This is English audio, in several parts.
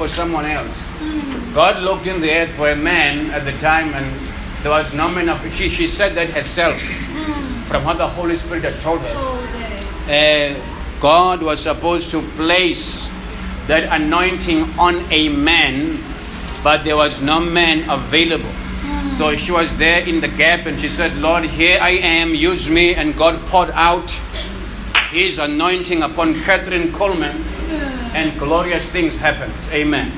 for someone else. God looked in the earth for a man at the time, and there was no man of. She, she said that herself, from what the Holy Spirit had told her. Uh, God was supposed to place that anointing on a man, but there was no man available. So she was there in the gap and she said, Lord, here I am, use me. And God poured out his anointing upon Kathryn Kuhlman, and glorious things happened. Amen.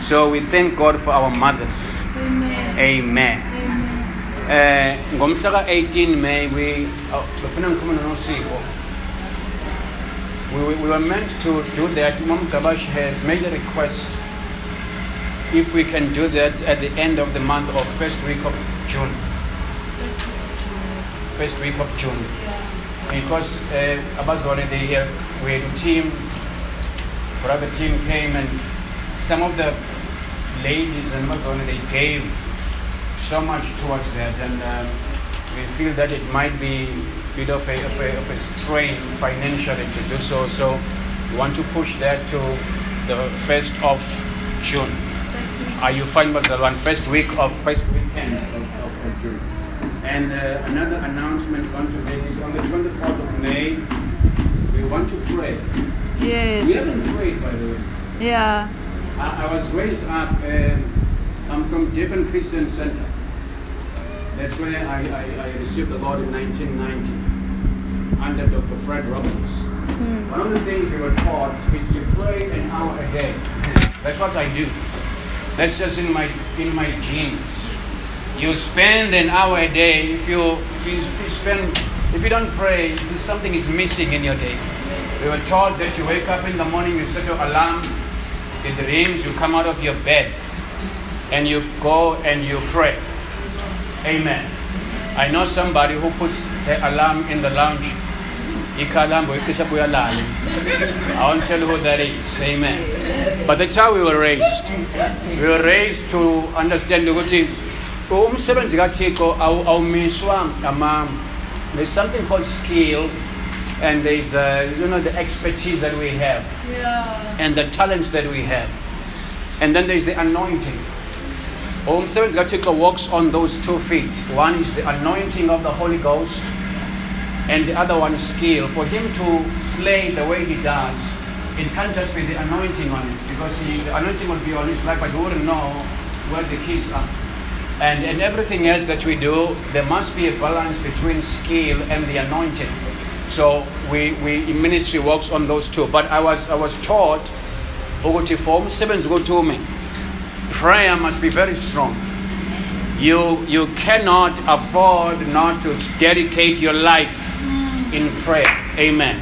So we thank God for our mothers. Amen. Eh ngomhla ka-18 May we oh, befuna ngikhuluma noNosipho. We, we, we were meant to do that. Mom Gabash has made a request if we can do that at the end of the month or first week of June. First week of June. Because uh, Abazwane, they here, we had a team, brother team came and some of the ladies in Abazwane, they gave so much towards that and um, we feel that it might be a bit of a, of a, of a strain financially to do so. So we want to push that to the first of June. Are you fine, Bazalwan? First week of first weekend of, of, of June. And uh, another announcement once again is on the 24th of May. We want to pray. We Yes. haven't prayed, by the way. Yeah. I, I was raised up. Uh, I'm from Durban Christian Center. That's where I, I, I received the Lord in 1990 under Dr. Fred Roberts. One of the things we were taught is to pray an hour a day. That's what I do. That's just in my in my genes. You spend an hour a day. If you if you, if you spend if you don't pray, something is missing in your day. We were taught that you wake up in the morning, you set your alarm, it rings, you come out of your bed, and you go and you pray. Amen. I know somebody who puts the alarm in the lounge. I won't tell you who that is. Amen. But that's how we were raised. We were raised to understand ukuthi umsebenzi kaThixo there's something called skill and there's uh, you know the expertise that we have Yeah. and the talents that we have. And then there's the anointing. Umsebenzi kaThixo walks on those two feet. One is the anointing of the Holy Ghost, and the other one is skill. For him to play the way he does, it can't just be the anointing on it, because he, the anointing would be on his life, but he wouldn't know where the keys are. And in everything else that we do, there must be a balance between skill and the anointing. So we, we in ministry works on those two. But I was I was taught ukuthi for umsebenzi kuthume prayer must be very strong. You you cannot afford not to dedicate your life in prayer. Amen.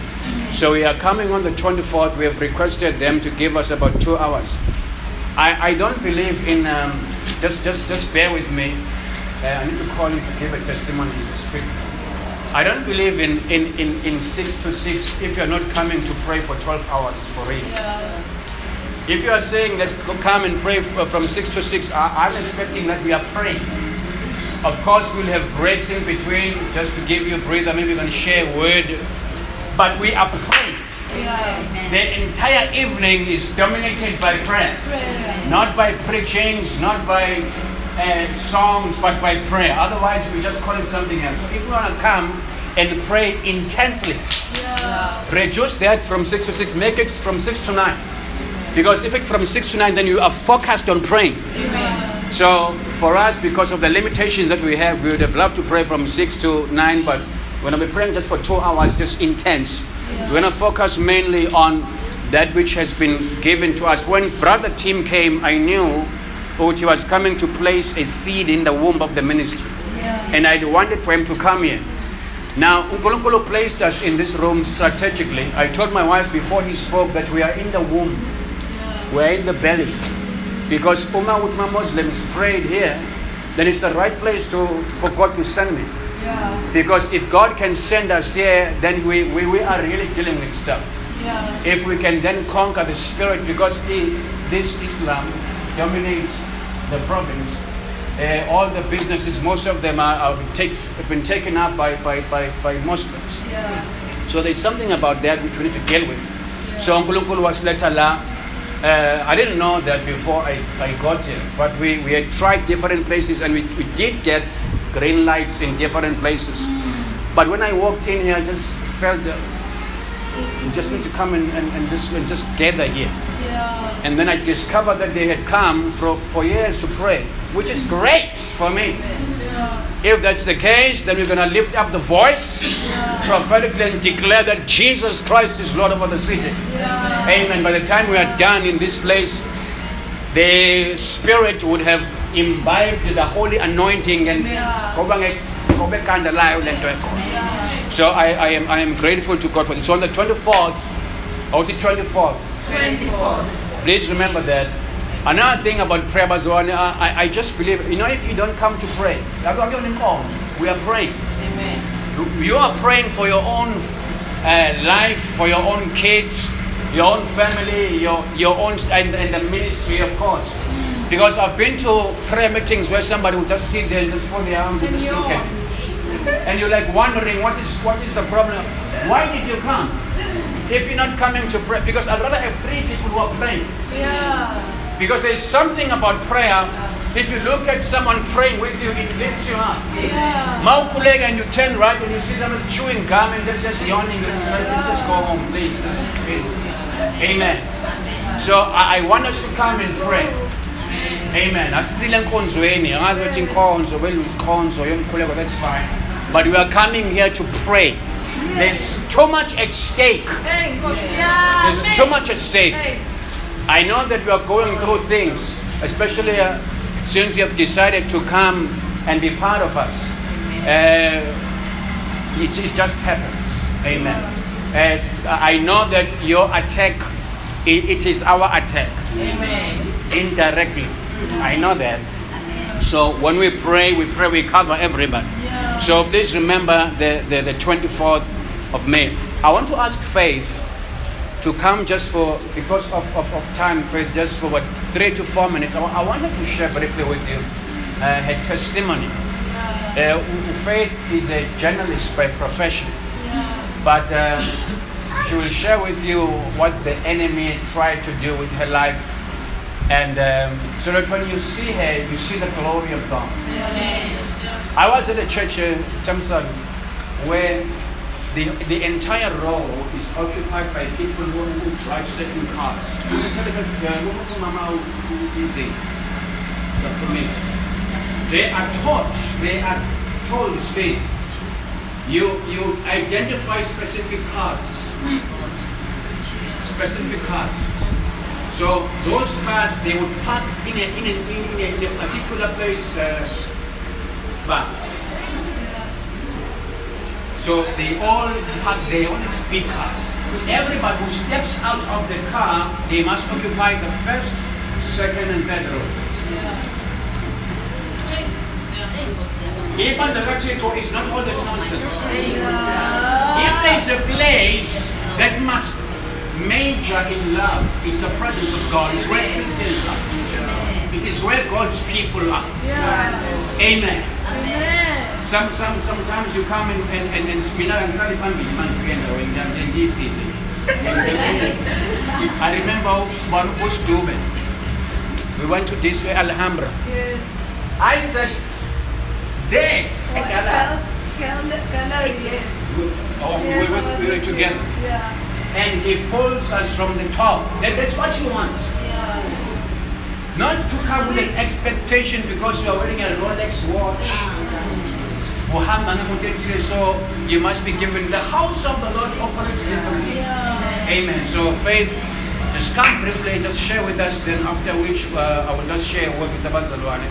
So we are coming on the 24th. We have requested them to give us about two hours. I, I don't believe in um, just just just bear with me. Uh, I need to call you to give a testimony to. I don't believe in, in, in, in six to six if you're not coming to pray for 12 hours for real. Yeah. If you are saying let's go come and pray from six to six, I, I'm expecting that we are praying. Of course, we'll have breaks in between just to give you a breather. Maybe we're going to share a word, but we are praying. Yeah. The entire evening is dominated by prayer, Prayer. not by preachings, not by uh, songs, but by prayer. Otherwise, we just call it something else. So if you want to come and pray intensely, Yeah. reduce that from 6 to 6 make it from 6 to 9 because if it's from 6 to 9 then you are focused on praying Yeah. so for us because of the limitations that we have we would have loved to pray from 6 to 9 but we're going to be praying just for two hours just intense we're going to focus mainly on that which has been given to us when brother tim came i knew that he was coming to place a seed in the womb of the ministry Yeah. and I wanted for him to come here. Now, Unkulunkulu placed us in this room strategically. I told my wife before he spoke that we are in the womb, we are in the belly. Because Uma Utma Muslims prayed here, then it's the right place to, for God to send me. Yeah. Because if God can send us here, then we, we, we are really dealing with stuff. Yeah. If we can then conquer the spirit, because the, this Islam dominates the province, uh, all the businesses, most of them are, are take, have been taken up by, by, by, by Muslims. Yeah. So there's something about that which we need to deal with. So uNkulunkulu wasiletha la uh, I didn't know that before I, I got here, but we, we had tried different places and we, we did get green lights in different places. But when I walked in here, I just felt we just need to come and, and, and, just, and just gather here. Yeah. And then I discovered that they had come for, for years to pray, which is great for me. Yeah. If that's the case, then we're going to lift up the voice prophetically and declare that Jesus Christ is Lord over the city. Yeah. Amen. By the time we are done in this place, the Spirit would have imbibed the holy anointing and Yeah. So I, I, am, I am grateful to God for this. So on the 24th, or the 24th, 24. please remember that. Another thing about prayer, Bazwan, I, I- just believe, you know, if you don't come to pray, we are praying. Amen. You- are praying for your own uh, life, for your own kids, your own family, your, your own, and, and the ministry, of course. Because I've been to prayer meetings where somebody will just sit there and just put their arms and And just look at And you're like wondering, what is, what is the problem? Why did you come? If you're not coming to pray, because I'd rather have three people who are praying. Yeah. Because there's something about prayer. If you look at someone praying with you, it lifts you up. Yeah. Maukulega and you turn right and you see them chewing gum and just, just yawning. And like, let's just go home, please. Amen. So I, I want us to come and pray. Amen. Asisile enkonzweni. Angazi ukuthi inkonzo, well, inkonzo, yomkhuleko, that's fine. But we are coming here to pray. There's too much at stake. There's too much at stake. I know that we are going through things, especially uh, since you have decided to come and be part of us. Uh, it, it just happens. Amen. As I know that your attack, it, it is our attack Amen. indirectly. I know that. So when we pray, we pray, we cover everybody. So please remember the, the, the 24th of May. I want to ask Faith to come just for, because of, of, of time, Faith, just for what, three to four minutes. I, I wanted to share briefly with you uh, her testimony. Uh, Faith is a journalist by profession, but uh, she will share with you what the enemy tried to do with her life. And um, so that when you see her, you see the glory of God. I was at a church in Thompson where the, the entire row is occupied by people who, drive certain cars. They are taught, they are told, say, you, you identify specific cars. Specific cars. So those cars, they would park in a, in a, in a, in a particular place. Uh, but so they all have their own cars. Everybody who steps out of the car, they must occupy the first, second, and third row. Even the Kachiko is not all this nonsense. If there is a place that must major in love, it's the presence of God. It's where Christians are. It is where God's people are. Yeah. Amen. Amen. Some, some, sometimes you come and and and, and mina ngihlala phambili endaweni yami ngiyisize. I remember one of us Dube. We went to this way Alhambra. Yes. I said, there, oh, at Gala. Gala- Gala- yes. Oh, we, Yes, I were, we were together. Yeah. And he pulls us from the top. That, that's what you want. Yeah. Not to come with an expectation because you are wearing a Rolex watch. Muhammad Mutetiye, So you must be given the house of the Lord operates differently. Yeah. Amen. So faith, just come briefly, just share with us. Then after which uh, I will just share a word with Abazalwane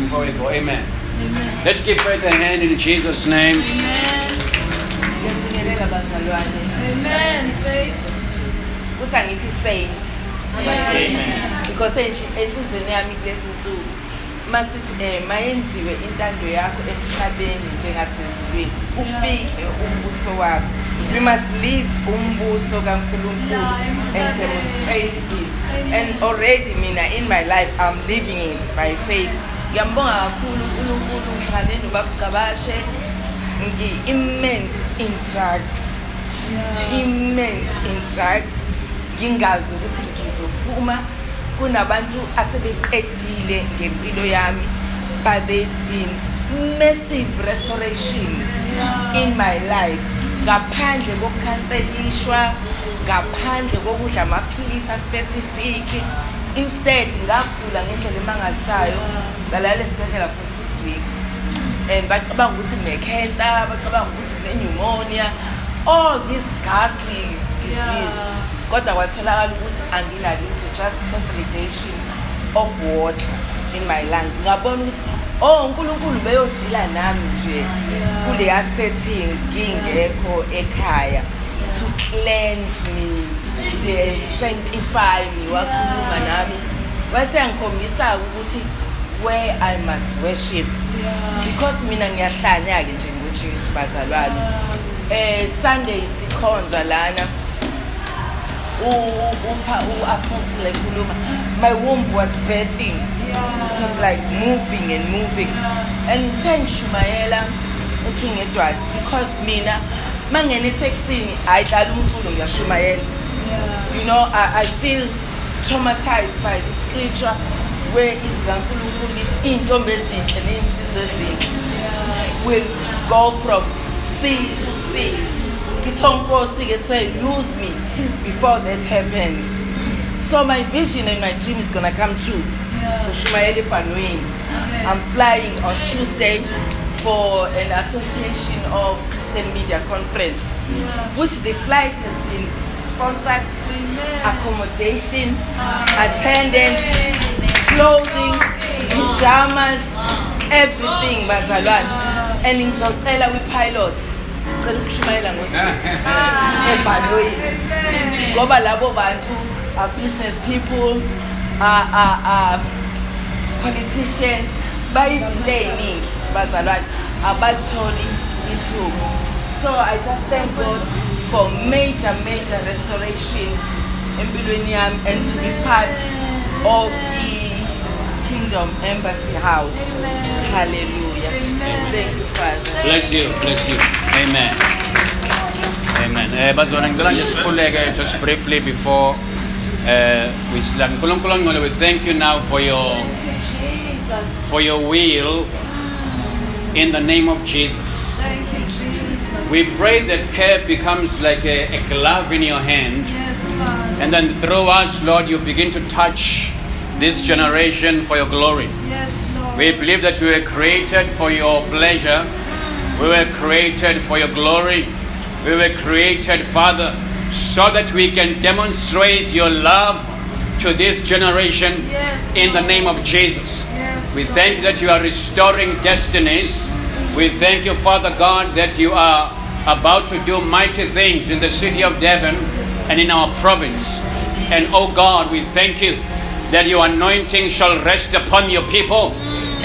before we go. Amen. Amen. Let's give faith a hand in Jesus' name. Amen. Amen. Faith. kuthi angithi saints Amen. Because enhli- enhliziyweni yami kulezi nsuku masithi um mayenziwe intando yakho emhlabeni njengasezulwini ufike umbuso wakho we must live umbuso kankulunkulu Yeah, and emhlabeni. demonstrate it Amen. and already mina in my life i'm living it by faith ngiyambonga kakhulu unkulunkulu ngihlale nobabugcabashe ngi-immense in drugs Yeah. immense in drugs ngingazi ukuthi ngizophuma kunabantu asebeqedile ngempilo yami but there's been massive restoration in my life ngaphandle kokukhanselishwa ngaphandle kokudla amaphilisi aspecific instead ngagula ngendlela emangalisayo ngalala esibhedlela for six weeks and bacabanga ukuthi ngine-cancer bacabanga ukuthi ngine-pneumonia all this ghastly disease Yeah. Kodwa kwatholakala ukuthi anginalutho just consolidation of water in my lungs. Ngabona ukuthi oh unkulunkulu beyodila nami nje kuleya setting ngingekho ekhaya to cleanse me nje and sanctify me wakhuluma nami. Wasengikhombisa ukuthi where i must worship. Because mina ngiyahlanya-ke nje ngojesu bazalwane. Eh sunday sikhonza lana. u- upha- u-apostle ekhuluma my womb was birthing. It was like moving and moving. And ngithe ngishumayela eking edward because mina mangena etekisini ayidlala umculo ngiyashumayela you know I, i feel traumatized by the scripture where izikankulunkulu lithi iy'ntombi ezinhle ney'nsizwa ezinhle. Will go from sea to sea ngitho nkosi-ke say use me before that happens. So my vision and my dream is gonna come true. So soshumayela ebhanweni i'm flying on tuesday for an association of christian media conference which the flight has been sponsored accommodation attendance clothing pajamas everything bazalwane. And ngizocela kwi-pilot ukushumayela ngojesu ah. ebhalweni. Ngoba labo bantu are business people are, are, are politicians. Bayizinto ey'ningi bazalwane. Abatholi ithuba. So i just thank god for major major restoration empilweni yami and to be part of the kingdom embassy house hallelujah Amen. thank you father Bless you, bless you. Amen. Amen. Eh bazalwane ngicela nje sikhuleke just briefly before eh we start. Nkulunkulu ongcwele, we thank you now for your for your will in the name of Jesus. Thank you, Jesus. We pray that care becomes like a, a glove in your hand Yes, Father. and then through us, Lord, you begin to touch this generation for your glory. Yes, Lord. We believe that we were created for your pleasure. We were created for your glory. We were created, Father, so that we can demonstrate your love to this generation Yes, in the name of Jesus. Yes, We thank you that you are restoring destinies. We thank you, Father God, that you are about to do mighty things in the city of Durban and in our province. And oh God, we thank you that your anointing shall rest upon your people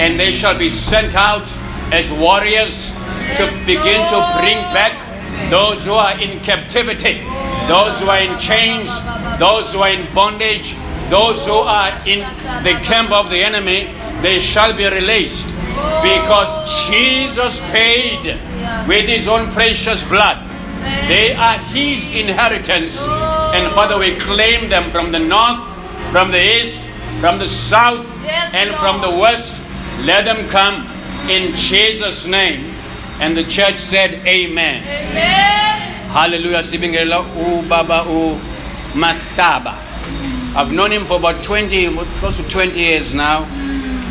and they shall be sent out as warriors to begin to bring back those who are in captivity, those who are in chains, those who are in bondage, those who are in the camp of the enemy, they shall be released because Jesus paid with his own precious blood. They are his inheritance. And Father, we claim them from the north, from the east, from the south, Yes, and from the west. Let them come in Jesus' name. And the church said, Amen. Amen. Hallelujah. Sibingelela ubaba u Masaba. I've known him for about 20, close to 20 years now.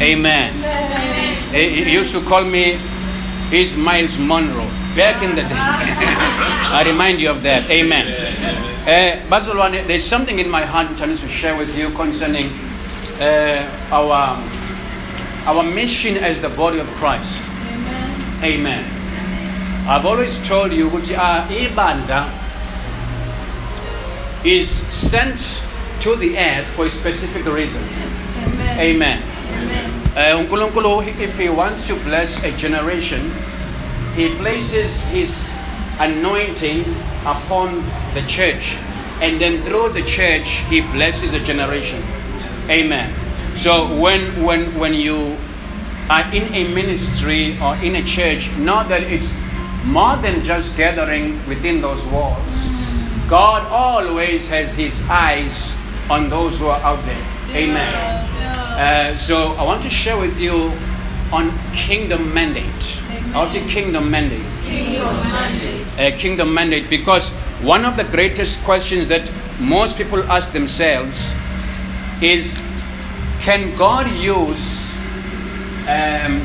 Amen. He he used to call me his Myles Munroe back in the day. I remind you of that. Amen. Uh, there's something in my heart which I need to share with you concerning uh, our, our mission as the body of Christ. Amen. Amen. I've always told you ukuthi uh, ibandla is sent to the earth for a specific reason. Amen. Amen. Amen. Uh, if he wants to bless a generation, he places his anointing upon the church. And then through the church, he blesses a generation. Amen. So when, when, when you are in a ministry or in a church, know that it's more than just gathering within those walls. God always has his eyes on those who are out there. Amen. Uh, so I want to share with you on kingdom mandate. Amen. How to kingdom mandate. Kingdom mandate. A kingdom mandate because one of the greatest questions that most people ask themselves is can God use um,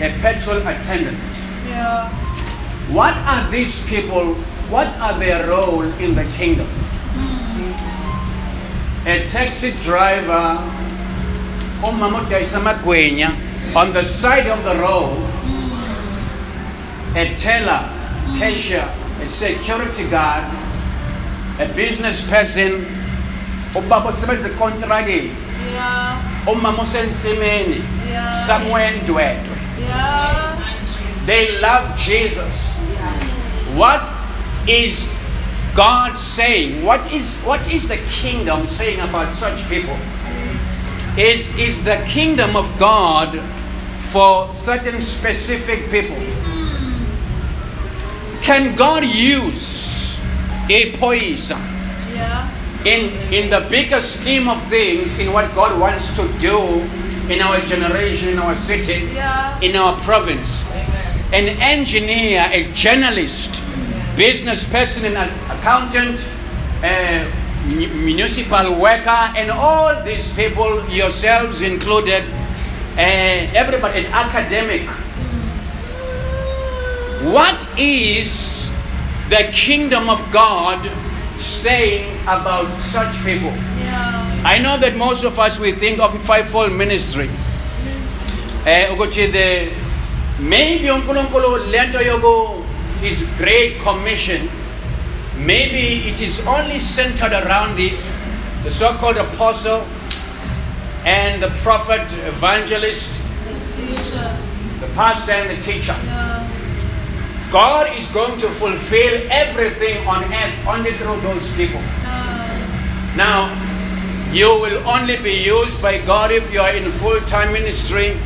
a petrol attendant? Yeah. What are these people? What are their role in the kingdom? A taxi driver, amagwenya, on the side of the road, a teller, cashier, a security guard, a business person, ubaba osebenza ekontrageni, Yeah. umama osensimini, Yeah. somewhere ndwedwe. Yeah. They love Jesus. What is God saying? What is what is the kingdom saying about such people? Is is the kingdom of God for certain specific people? Can God use a poison Yeah. in in the bigger scheme of things in what God wants to do in our generation, in our city? Yeah. in our province. An engineer, a journalist, business person, an accountant, a municipal worker, and all these people, yourselves included, uh, everybody, an academic. What is the kingdom of God saying about such people? Yeah. I know that most of us we think of fivefold ministry. Eh ukuthi the maybe uNkulunkulu lento yoku his great commission maybe it is only centered around it the so-called apostle and the prophet evangelist The teacher. the pastor and the teacher Yeah. God is going to fulfill everything on earth only through those people Now, you will only be used by God if you are in full time ministry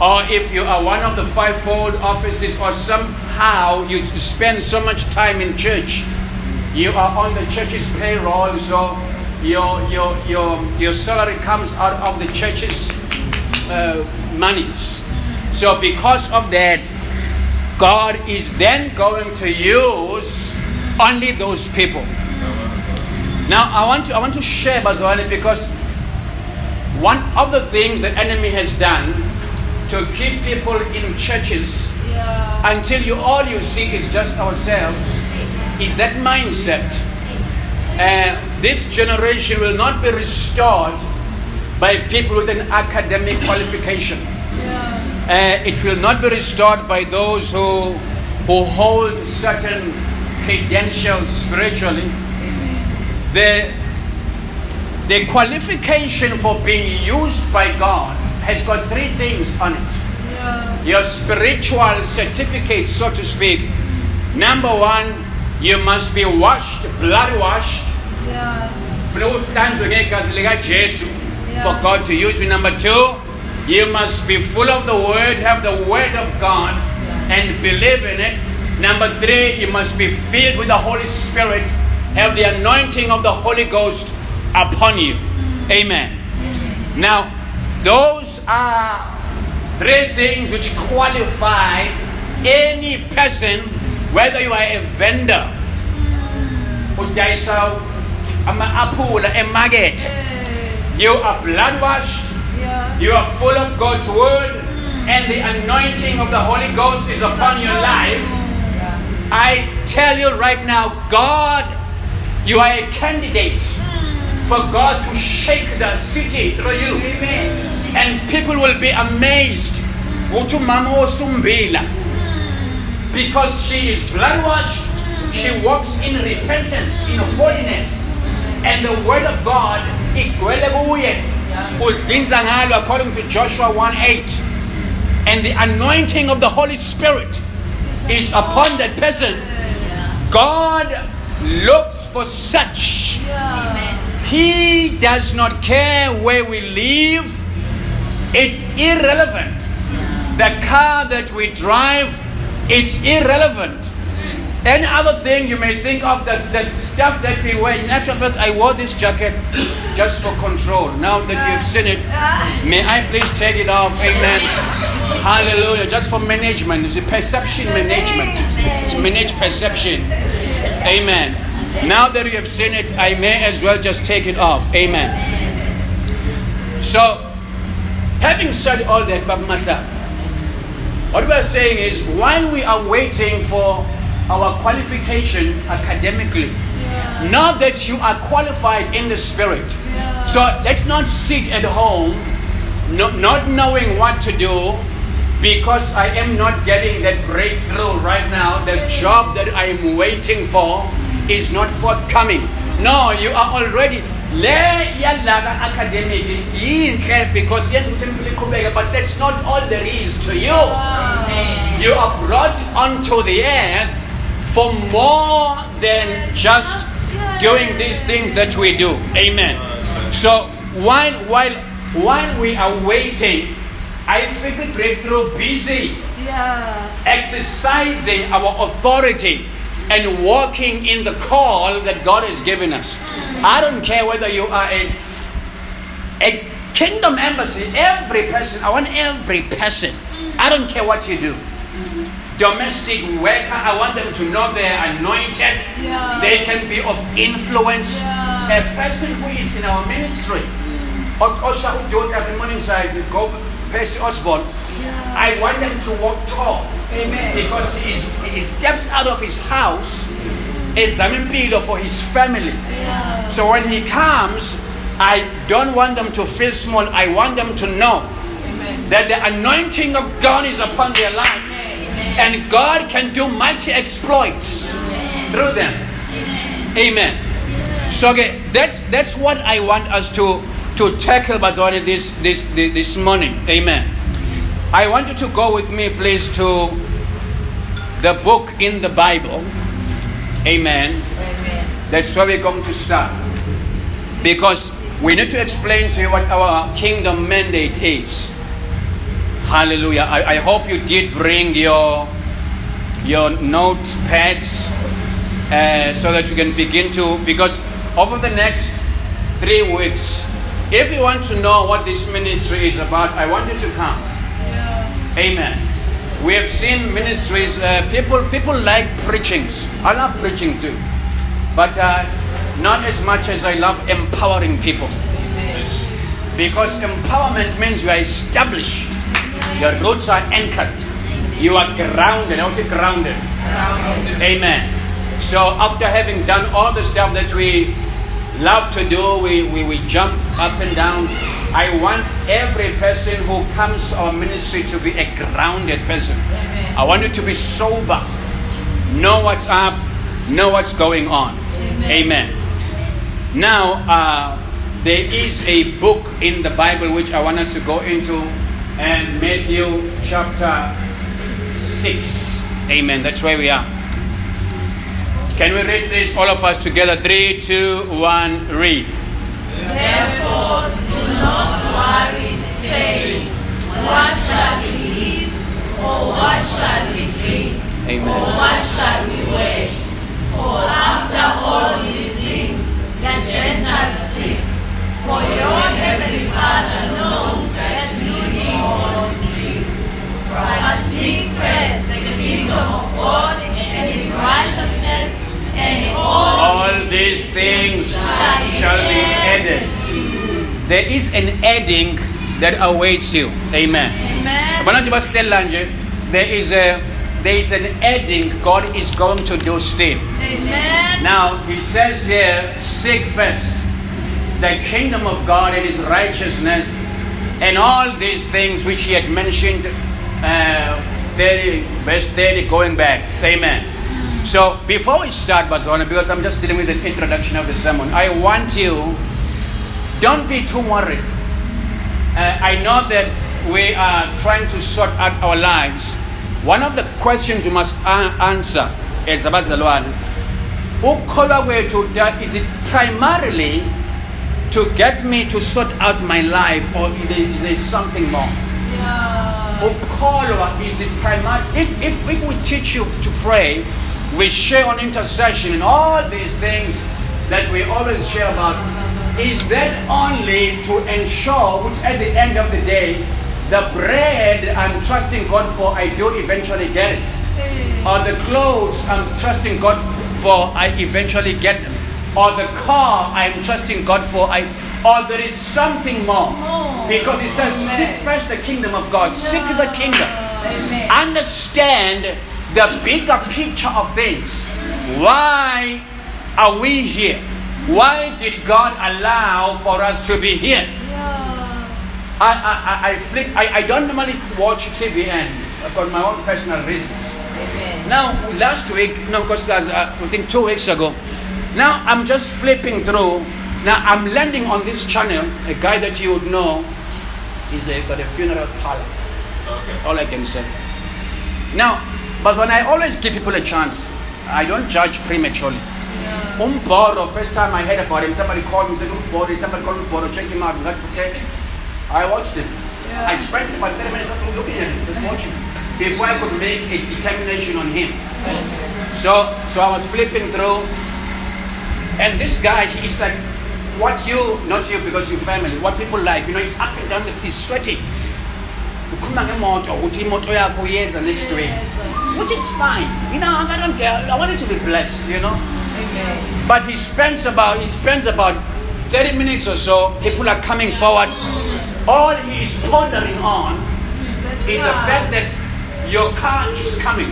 or if you are one of the fivefold offices or somehow you spend so much time in church. You are on the church's payroll, so your, your, your, your salary comes out of the church's uh, monies. So, because of that, God is then going to use only those people. Now I want to I want to share Bazwani because one of the things the enemy has done to keep people in churches Yeah. until you all you see is just ourselves is that mindset. Uh, this generation will not be restored by people with an academic qualification. Yeah. Uh, it will not be restored by those who who hold certain credentials spiritually. The the qualification for being used by God has got three things on it. Yeah. Your spiritual certificate, so to speak. Number one, you must be washed, blood washed, Yeah. Funeka uhlanzwe ngegazi likaJesu for. God to use you. Number two, you must be full of the Word, have the Word of God, and believe in it. Number three, you must be filled with the Holy Spirit, have the anointing of the Holy Ghost upon you. Amen. Now, those are three things which qualify any person, whether you are a vendor, udayisa ama-aphula emakethe you are blood washed. You are full of god's word and the anointing of the holy ghost is upon your life. I tell you right now god you are a candidate for god to shake the city through you. And people will be amazed. Because she is blood washed, she walks in repentance, in holiness, and the word of God ngalo according to Joshua 1:8 and the anointing of the Holy Spirit is upon that person. God looks for such. He does not care where we live. It's irrelevant. The car that we drive it's irrelevant Any other thing you may think of that, that stuff that we wear. In actual fact, I wore this jacket just for control. Now that you've seen it, may I please take it off? Amen. Hallelujah. Just for management. It's a perception management. It's manage perception. Amen. Now that you have seen it, I may as well just take it off. Amen. So, having said all that, Baba Matla, what we're saying is while we are waiting for our qualification academically, Yeah. now that you are qualified in the spirit, Yeah. so let's not sit at home not, not knowing what to do because I am not getting that breakthrough right now. The job that I am waiting for is not forthcoming. No, you are already. Le academic yinhle because yenza ukuthi impilo iqhubeke, but that's not all there is to you. You are brought onto the earth for more than just doing these things that we do. Amen. So while while while we are waiting, I speak the breakthrough busy Yeah. exercising our authority and walking in the call that God has given us. I don't care whether you are a, a kingdom embassy, every person, I want every person, I don't care what you do. Domestic worker, I want them to know they're anointed. Yeah. They can be of influence. Yeah. A person who is in our ministry, Osha Udoka, the morning side, go Percy Osborne, Yeah. I want them to walk tall. Amen. Because he, is, he steps out of his house as a for his family. Yeah. So when he comes, I don't want them to feel small. I want them to know Amen. that the anointing of God is upon their lives. And God can do mighty exploits through them. Amen. So okay, that's that's what I want us to to tackle Bazwani this this this morning. Amen. I want you to go with me, please, to the book in the Bible. Amen. Amen. That's where we're going to start. Because we need to explain to you what our kingdom mandate is. Hallelujah. I, I hope you did bring your your notepads uh, so that you can begin to because over the next three weeks, if you want to know what this ministry is about, I want you to come. Yeah. Amen. We have seen ministries. Uh, people people like preachings. I love preaching too, but uh, not as much as I love empowering people. Because empowerment means you are established. Your roots are anchored. You are grounded. How to grounded? Amen. So after having done all the stuff that we love to do, we, we, we jump up and down. I want every person who comes our ministry to be a grounded person. I want you to be sober. Know what's up, know what's going on. Amen. Now, uh, there is a book in the Bible which I want us to go into, and Matthew chapter 6. Amen. That's where we are. Can we read this, all of us together? Three, two, one, read. Therefore, do not worry, saying, What shall we eat? Or what shall we drink? Or what shall we wear? For after all these things, the Gentiles seek. For your heavenly Father knows that But seek first the kingdom of God and his righteousness, and all All these things shall be added. There is an adding that awaits you. Amen. Amen. Abana nje basihlelela nje, There is a there is an adding God is going to do still. Amen. Now he says here, seek first the kingdom of God and his righteousness, and all these things which he had mentioned, uh, 30, verse 30, going back. Amen. So before we start, Bazwana, because I'm just dealing with the introduction of the sermon, I want you, don't be too worried. Uh, I know that we are trying to sort out our lives. One of the questions we must a- answer as abazalwane, ukholwa kwethu is it primarily to get me to sort out my life or is there- is there something more? Yeah. Ukholwa is it primary if, if, if we teach you to pray we share on intercession and all these things that we always share about, is that only to ensure, which at the end of the day, the bread I'm trusting God for, I do eventually get it. Or the clothes I'm trusting God for, I eventually get them. Or the car I'm trusting God for, I or there is something more. Because it says, seek first the kingdom of God, seek the kingdom. Understand the bigger picture of things. Why are we here? Why did God allow for us to be here? I, I, I, flick, I, I don't normally watch TVN. I've got my own personal reasons. Now, last week, no, because guys, uh, I think two weeks ago, now I'm just flipping through. Now I'm landing on this channel, a guy that you would know. He's a, got a funeral parlor. That's all I can say. Now, but when I always give people a chance, I don't judge prematurely. Umboro, first time I heard about him, somebody called me, said, Umboro, somebody called Umboro, check him out. Got okay. I watched him. Yeah. I spent about 30 minutes looking at him, just watching him. before I could make a determination on him. So, so I was flipping through, and this guy, he's like, what you, not you because you family, what people like, you know, he's up and down, the, he's sweating. ukhuluma ngemoto uthi imoto yakho uyeza next week which is fine. You know i don't care. I want you to be blessed you know? Amen. but he spends about he spends about 30 minutes or so people are coming forward. All he is pondering on is the fact that your car is coming.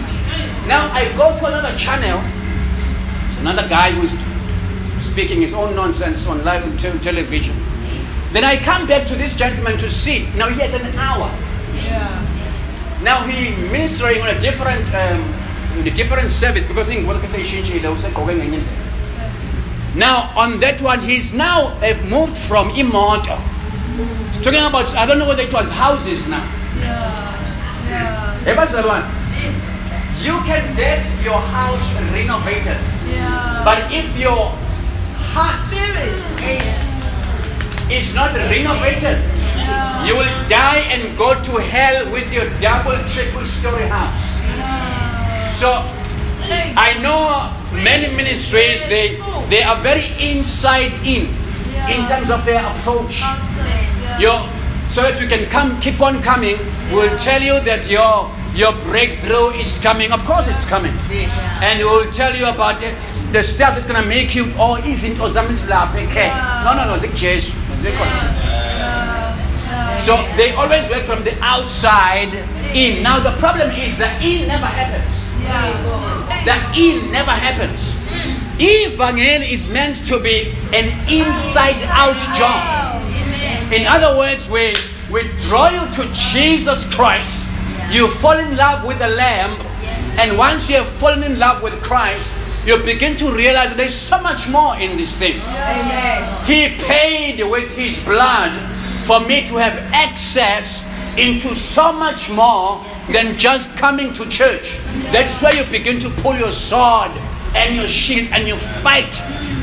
Now i go to another channel. It's another guy who's speaking his own nonsense on live te- television. Then i come back to this gentleman to see. Now he has an hour. Yeah. now he ministering on a different um, in a different service because in what can say ishintshile usegqoke ngenye indlela now on that one he's now have moved from imoto talking about i don't know whether it was houses now. Yeah. Ebazalwane, you can get your house renovated. Yeah. but if your heart is not renovated you will die and go to hell with your double triple story house. So I know many ministries they they are very inside in in terms of their approach. Your so that you can come keep on coming We'll tell you that your your breakthrough is coming. Of course it's coming. And it will tell you about it, the stuff that's gonna make you oh isn't or something okay. No no no Jesu. So they always work from the outside in. Now the problem is the in never happens. The in never happens. Evangel is meant to be an inside out job. In other words, we, we draw you to Jesus Christ. You fall in love with the Lamb. And once you have fallen in love with Christ, you begin to realize there's so much more in this thing. He paid with his blood for me to have access into so much more than just coming to church. That's where you begin to pull your sword and your shield and you fight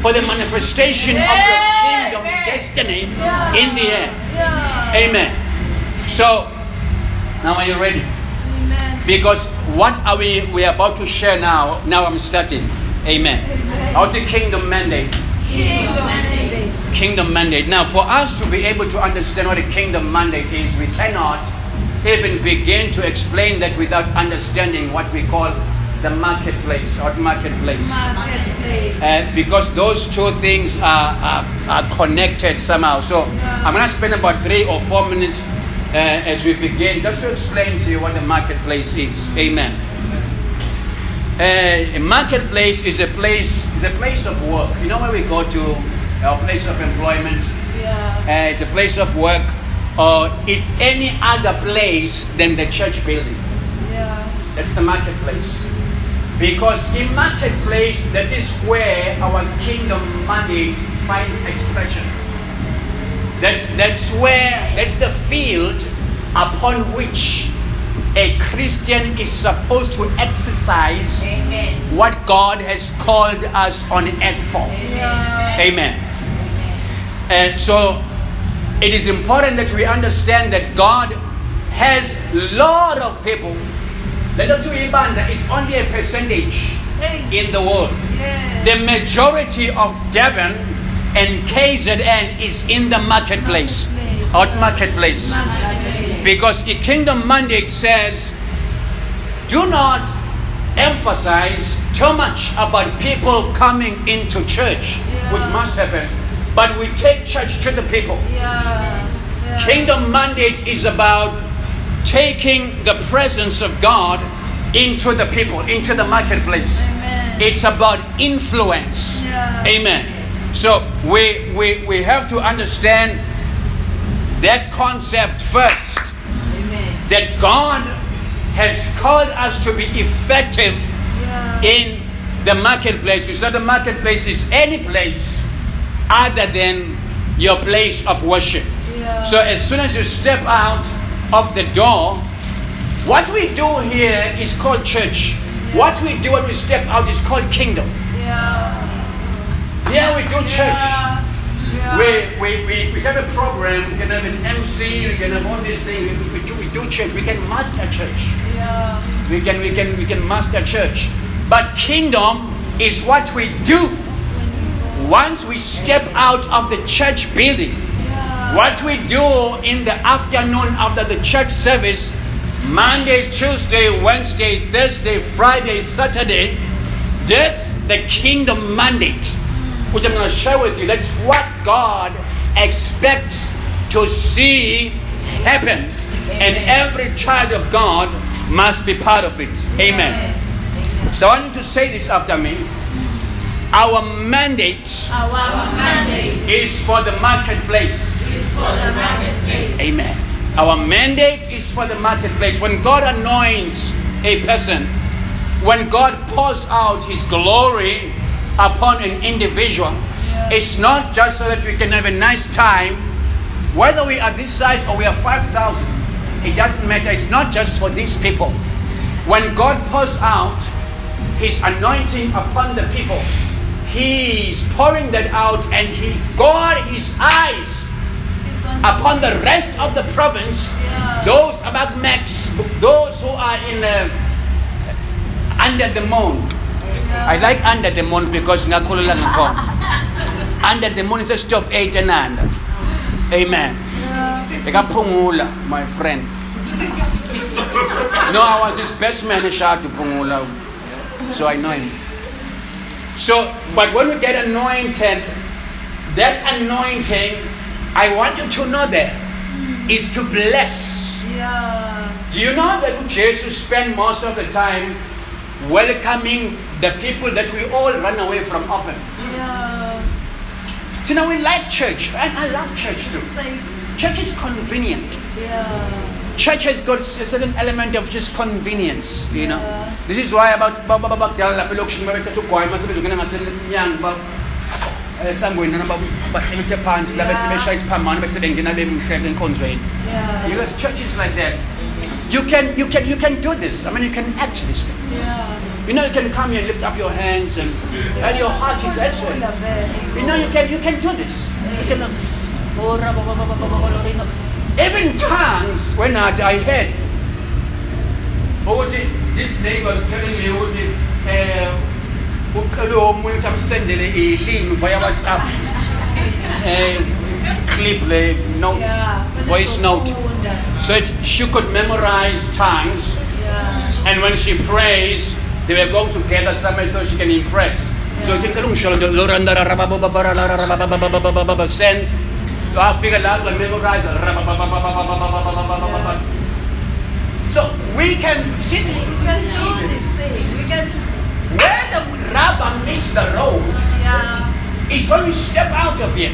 for the manifestation of your kingdom of destiny in the air. Amen. So, now are you ready? Because what are we we are about to share now? Now I'm starting. Amen. Out the kingdom mandate. Kingdom mandate. Now, for us to be able to understand what a kingdom mandate is, we cannot even begin to explain that without understanding what we call the marketplace or marketplace. Uh, because those two things are, are, are connected somehow. So I'm going to spend about three or four minutes uh, as we begin just to explain to you what the marketplace is. Amen. Uh, a marketplace is a place is a place of work. You know where we go to our place of employment. Uh, it's a place of work, or it's any other place than the church building. Yeah. That's the marketplace. Because in marketplace, that is where our kingdom mandate finds expression. That's, that's where, that's the field upon which a Christian is supposed to exercise what God has called us on earth for. Amen. And so it is important that we understand that God has a lot of people. The Lotto Ibanda is only a percentage in the world. Yes. The majority of Durban and KZN is in the marketplace. Marketplace, marketplace. Marketplace. Because the kingdom mandate says, do not emphasize too much about people coming into church, Yeah. which must happen. But we take church to the people. Yeah. yeah. Kingdom mandate is about taking the presence of God into the people, into the marketplace. Amen. It's about influence. Amen. So we, we, we have to understand that concept first. That God has called us to be effective Yeah. in the marketplace. We said the marketplace is any place other than your place of worship. Yeah. So as soon as you step out of the door, what we do here is called church. What we do when we step out is called kingdom. Yeah. Here we do church. We, we, we, we have a program, we can have an MC, we can have all these things. We, we, do, we do church, we can master church. Yeah. We can, we can, we can master church. But kingdom is what we do once we step out of the church building. Yeah. What we do in the afternoon after the church service, Monday, Tuesday, Wednesday, Thursday, Friday, Saturday, that's the kingdom mandate, which I'm going to share with you. That's what God expects to see happen. And every child of God must be part of it. Amen. So I want you to say this after me. Our mandate Our mandate is for the marketplace. is for the marketplace. Amen. Our mandate is for the marketplace. When God anoints a person, when God pours out His glory upon an individual, it's not just so that we can have a nice time, whether we are this size or we are 5,000. It doesn't matter. It's not just for these people. When God pours out His anointing upon the people, He's pouring that out and He's got His eyes upon the rest of the province, Yeah. those about Max, those who are in uh, under the moon. I like under the moon because ngakhulula ngakhona. Under the moon is a stop eight and under. Amen. Ekaphungula, my friend. No, I was his best man in Pungula. So I know him. So, but when we get anointed, that anointing, I want you to know that, is to bless. Yeah. Do you know that Jesus spent most of the time welcoming the people that we all run away from often? Yeah. You know, we like church. And I love church too. Church is convenient. Yeah. Church has got a certain element of just convenience, you know. This is why about baba bakudala lapha elokishini babethatha ugwayi mase bezongena ngasemnyango ba esangweni noma bahlelithe phansi la bese Yeah. beshaya isiphambano bese bengena bemhlele enkonzweni Yeah. because church is like that you can you can you can do this i mean you can act this thing Yeah. You know you can come here and lift up your hands and, and your heart is excellent. You know you can you can do this. Even tongues when I, I heard. This neighbor is telling me ukuthi it, uh, ucele omunye amsendele via WhatsApp. Eh, clip le note voice note. so it, she could memorize times, and when she prays they will go together somewhere so she can impress. So you can send figure last one memorize. So we can see this. We can see this thing. We can. Where the rubber meets the road is when we step out of it.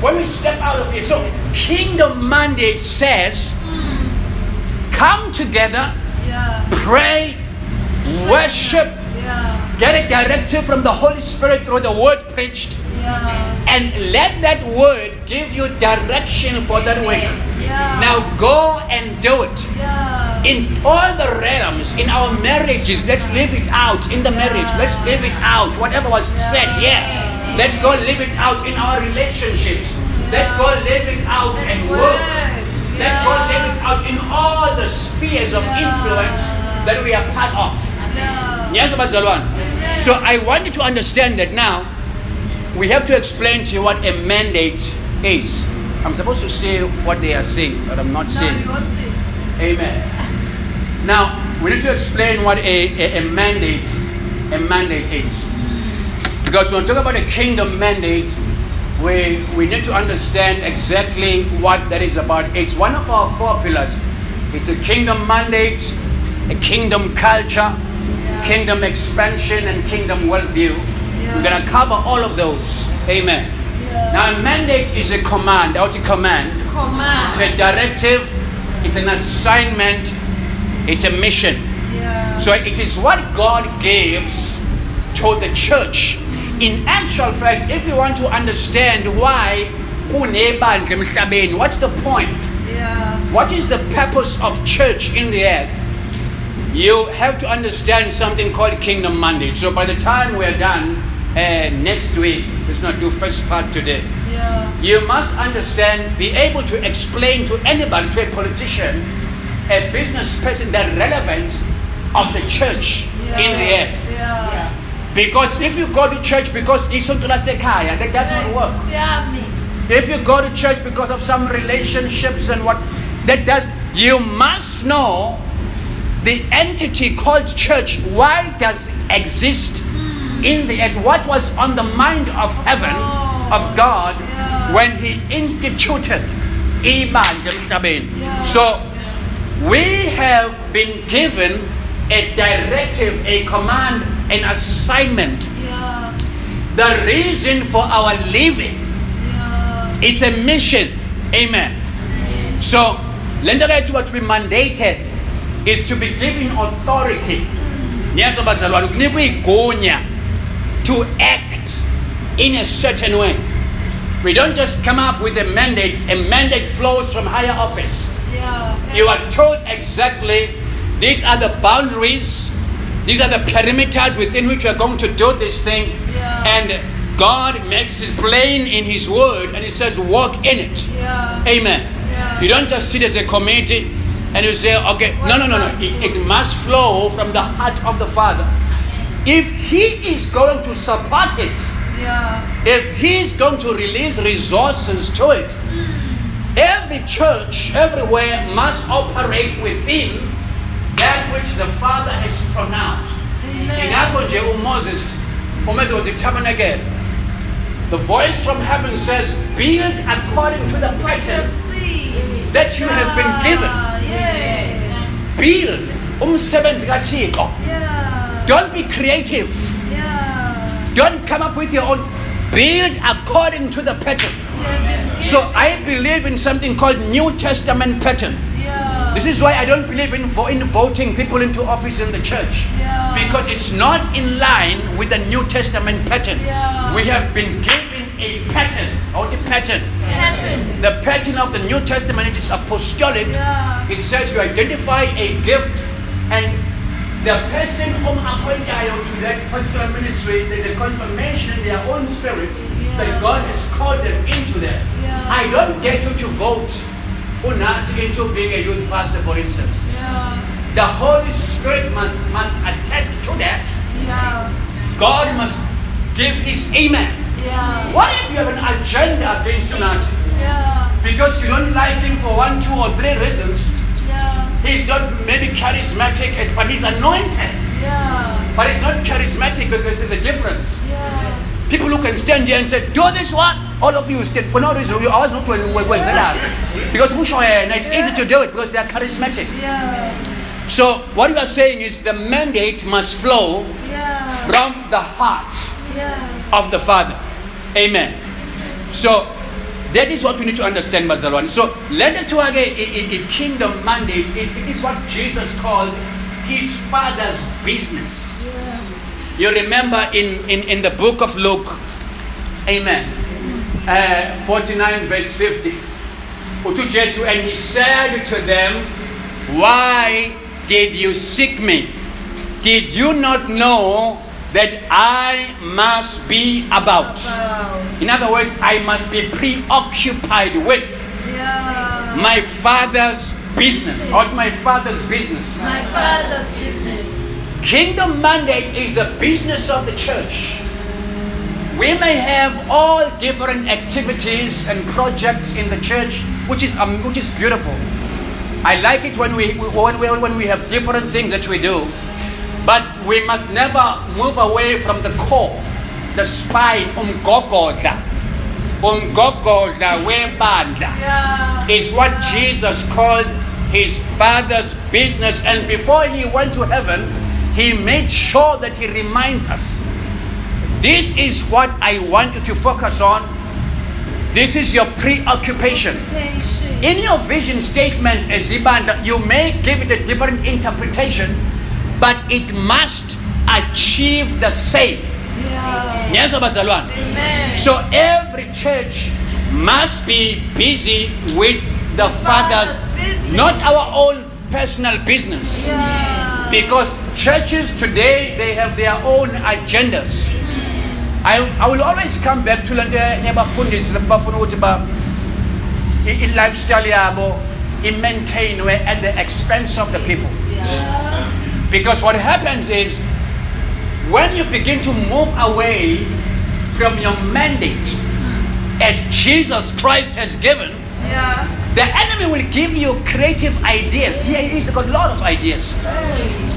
When we step out of here. So Kingdom Mandate says, come together, pray, worship Yeah. Get a directive from the Holy Spirit through the word preached, Yeah. and let that word give you direction for that week. Yeah. Now go and do it. Yeah. In all the realms, in our marriages, let's live it out. In the marriage, let's live it out. Whatever was said here, let's go live it out in our relationships. Let's go live it out at work. Let's go live it out in all the spheres of influence that we are part of. Yes, bazalwane. So I want you to understand that now we have to explain to you what a mandate is. I'm supposed to say what they are saying, but I'm not saying. Amen. Now we need to explain what a, a, a mandate a mandate is. Because when we talk about a kingdom mandate, we, we need to understand exactly what that is about. It's one of our four pillars. It's a kingdom mandate, a kingdom culture, kingdom expansion, and kingdom worldview. We're going to cover all of those. Amen. Now, a mandate is a command, out a command. command. It's a directive, it's an assignment, it's a mission. Yeah. So it is what God gives to the church. In actual fact, if you want to understand why what's the point? Yeah. What is the purpose of church in the earth? You have to understand something called kingdom mandate. So by the time we're done uh, next week, let's not do first part today. Yeah. You must understand, be able to explain to anybody, to a politician, a business person, the relevance of the church in the earth. Yeah. Because if you go to church because that doesn't work. If you go to church because of some relationships and what, that does. You must know the entity called church. Why does it exist in the earth? What was on the mind of heaven, of God, when He instituted emhlabeni? So we have been given a directive, a command, an assignment. The reason for our living it's a mission. Amen. So, lento ke what we mandated is to be given authority. Yes, bazalwane, ukunikwa igunya to act in a certain way. We don't just come up with a mandate. A mandate flows from higher office. Yeah. You are told exactly these are the boundaries, these are the perimeters within which you are going to do this thing. Yeah. And God makes it plain in His Word and He says, walk in it. Yeah. Amen. You don't just sit as a committee and you say, okay, no, no, no, no. It, it must flow from the heart of the Father. If He is going to support it, Yeah. if is going to release resources to it, every church everywhere must operate within that which the Father has pronounced. Ingakho nje uMoses tabernacle. The voice from heaven says, build according to the pattern. That you have been given. Build umsebenzi kaThixo. Don't be creative. Don't come up with your own. Build according to the pattern. So I believe in something called New Testament pattern. This is why I don't believe in, in voting people into office in the church. Yeah. Because it's not in line with the New Testament pattern. We have been given a pattern. What a pattern? Pattern. The pattern of the New Testament is apostolic. Yeah. It says you identify a gift and the person whom appointed to that particular ministry, there's a confirmation in their own spirit that God has called them into that. Yeah. I don't get you to vote or not into being a youth pastor, for instance. Yeah. The Holy Spirit must, must attest to that. Yeah. God must give his amen. Yeah. What if you have an agenda against tonight? Yeah. Because you don't like him for one, two, or three reasons. Yeah. He's not maybe charismatic, as- but he's anointed. Yeah. But he's not charismatic because there's a difference. Yeah. People who can stand here and say, do this one. All of you stand for no reason. You always not well, well, well, Because it's easy to do it because they are charismatic. Yeah. So what we are saying is the mandate must flow Yeah. from the heart Yeah. of the Father. Amen. So that is what we need to understand, Bazalwan. So let us talk a kingdom mandate is it is what Jesus called his father's business. You remember in, in, in the book of Luke, Amen. Uh, 49 verse 50. To Jesus, and he said to them, Why did you seek me? Did you not know that I must be about? Wow. In other words, I must be preoccupied with Yeah. my father's business or my father's business. My father's business. Kingdom mandate is the business of the church. We may have all different activities and projects in the church, which is um, which is beautiful. I like it when we when we, when we have different things that we do, but we must never move away from the core, the spine, umgogodla. Umgogodla webandla Yeah. is what Jesus called his father's business. And before he went to heaven, he made sure that he reminds us this is what I want you to focus on. This is your preoccupation. In your vision statement as Ibanda, you may give it a different interpretation, but it must achieve the same. Yeah. Yes, bazalwane? Amen. So every church must be busy with the Father's, Father's business. not our own personal business. Yeah. Because churches today they have their own agendas. I, I will always come back to lento yabafundisi bafuna ukuthi ba i- i- lifestyle yabo i-maintainwe at the expense of the people. Because what happens is when you begin to move away from your mandate as Jesus Christ has given, Yeah. the enemy will give you creative ideas. Here he's got a lot of ideas.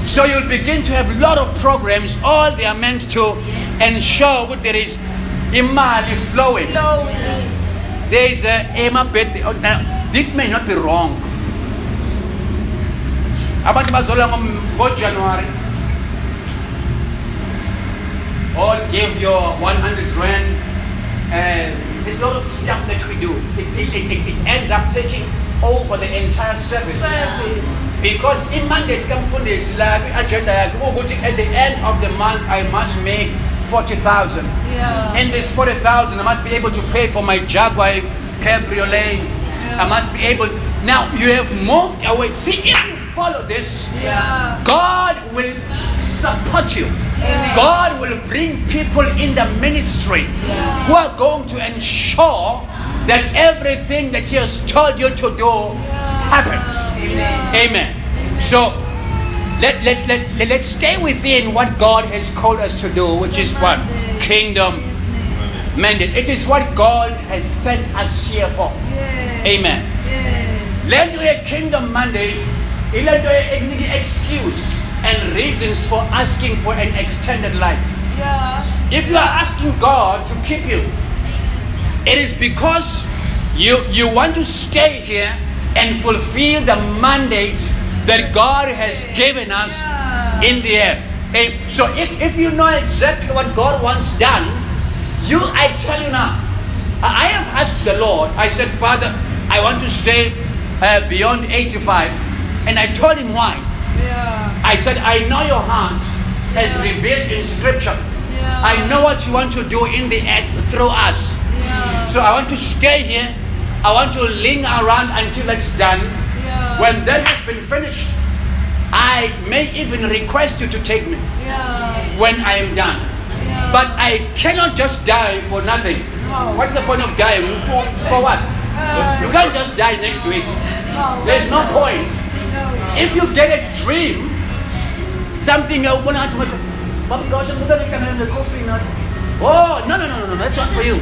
So you'll begin to have a lot of programs. All they are meant to ensure that there is imali flowing. Flowing. There is a Emma bed. Uh, now, this may not be wrong. Abantu bazola ngo-January. All give your 100 rand. and there's a lot of stuff that we do. It, it, it, it- ends up taking over the entire service. Service. Because in mandate kamfundisi la agenda yakhe ukuthi at the end of the month I must make 40,000. Yeah. In this 40,000 I must be able to pay for my Jaguar cabriolet. I must be able Now you have moved away. See follow this Yeah. God will support you. God will bring people in the ministry who are going to ensure that everything that He has told you to do happens. Amen. Amen. So let, let, let, let, let's stay within what God has called us to do, which is what? Kingdom mandate. It is what God has sent us here for. Yes. Amen. Yes. Let your kingdom mandate, let your excuse and reasons for asking for an extended life. Yeah. If you are asking God to keep you, it is because you you want to stay here and fulfill the mandate that God has given us in the earth. So if, if you know exactly what God wants done, you I tell you now, I I have asked the Lord, I said, Father, I want to stay uh, beyond 85. And I told him why. Yeah. I said, I know your heart has revealed in scripture. Yeah. I know what you want to do in the earth through us. Yeah. So I want to stay here. I want to linger around until it's done. Yeah. When that has been finished, I may even request you to take me Yeah. when I am done. Yeah. But I cannot just die for nothing. No. What's the point of dying? For, what? Uh, you can't just die next week. No. There's no point. If you get a dream, something you want to but gosh, I'm gonna get the coffee now. Oh no no no no no that's not for you.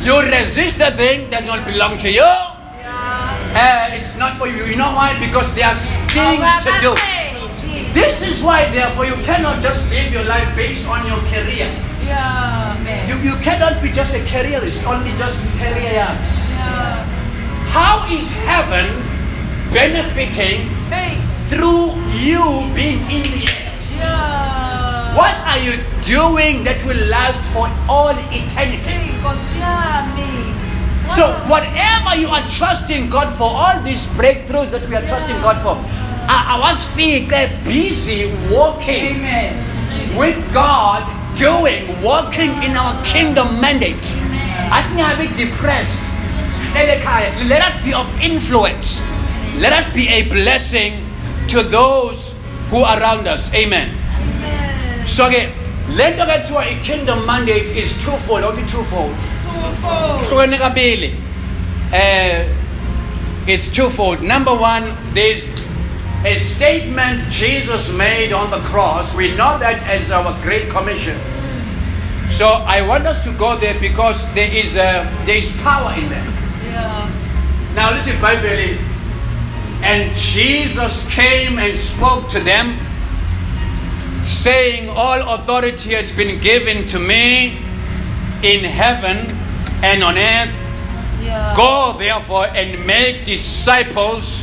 You resist the thing does not belong to you. Yeah. Uh, it's not for you. You know why? Because there are things to do. This is why, therefore, you cannot just live your life based on your career. Yeah. You, you cannot be just a careerist, only just career. Yeah. How is heaven benefiting Hey. through you being in the air? Yeah. What are you doing that will last for all eternity? What So, whatever you are trusting God for, all these breakthroughs that we are trusting God for, I, I was feeling busy walking with God, doing, walking in our kingdom mandate. We are a bit depressed, let us be of influence. Let us be a blessing to those who are around us. Amen. So, okay, let us get to a kingdom mandate is twofold, not twofold. Twofold. Hlukene kabili. Eh it's twofold. Number one, there's a statement Jesus made on the cross. We know that as our Great Commission. So I want us to go there because there is a, there is power in there. Yeah. Now listen, Bible. And Jesus came and spoke to them, saying, All authority has been given to me in heaven and on earth. Yeah. Go therefore and make disciples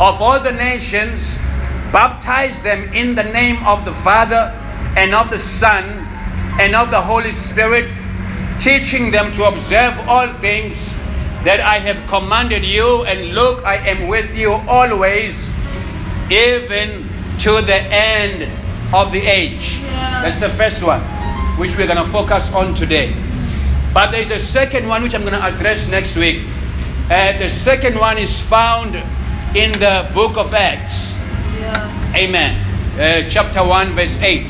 of all the nations, baptize them in the name of the Father and of the Son and of the Holy Spirit, teaching them to observe all things that I have commanded you. And look, I am with you always, even to the end of the age. Yeah. That's the first one, which we're going to focus on today. But there's a second one which I'm going to address next week. Uh, the second one is found in the book of Acts. Yeah. Amen. Uh, chapter 1, verse 8.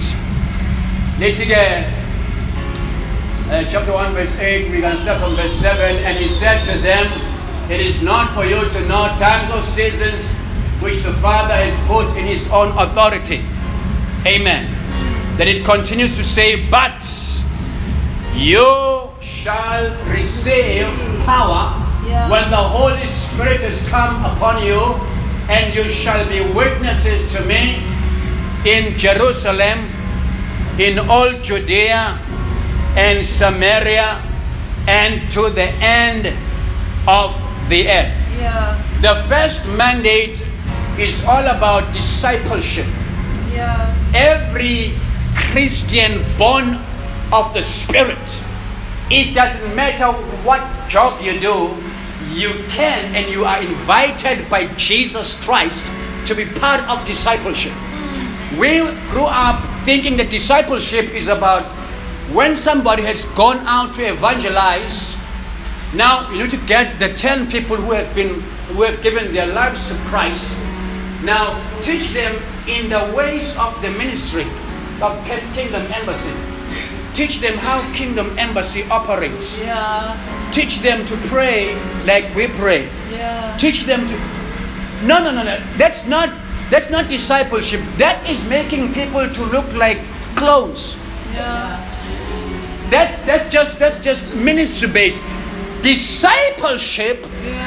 Uh, chapter 1, verse 8. We're going to start from verse 7. And he said to them, It is not for you to know times or seasons which the Father has put in his own authority. Amen. Then it continues to say, But you shall receive power Yeah. when the Holy Spirit has come upon you, and you shall be witnesses to me in Jerusalem, in all Judea and Samaria, and to the end of the earth. Yeah. The first mandate is all about discipleship. Yeah. Every Christian born of the Spirit, it doesn't matter what job you do, you can and you are invited by Jesus Christ to be part of discipleship. Mm. We grew up thinking that discipleship is about when somebody has gone out to evangelize. Now you need to get the 10 people who have been who have given their lives to Christ. Now teach them in the ways of the ministry of Kingdom Embassy. Teach them how Kingdom Embassy operates. Yeah. Teach them to pray like we pray. Yeah. Teach them to No no no no. That's not that's not discipleship. That is making people to look like clones. Yeah. That's that's just that's just ministry based. Discipleship Yeah.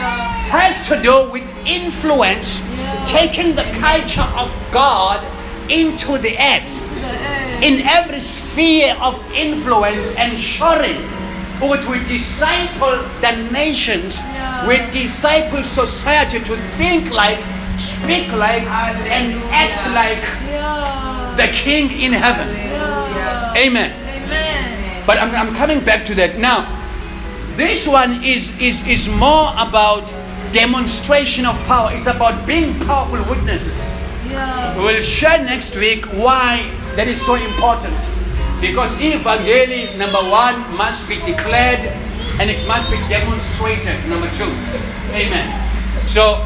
has to do with influence, Yeah. taking the culture of God into the earth. In every sphere of influence, ensuring that we disciple the nations, Yeah. we disciple society to think like, speak like, and act like Yeah. the King in heaven. Yeah. Amen. But I'm, I'm coming back to that now. This one is, is, is more about demonstration of power. It's about being powerful witnesses. Yeah. We will share next week why that is so important. Because evangeli number one must be declared and it must be demonstrated. Number two. Amen. So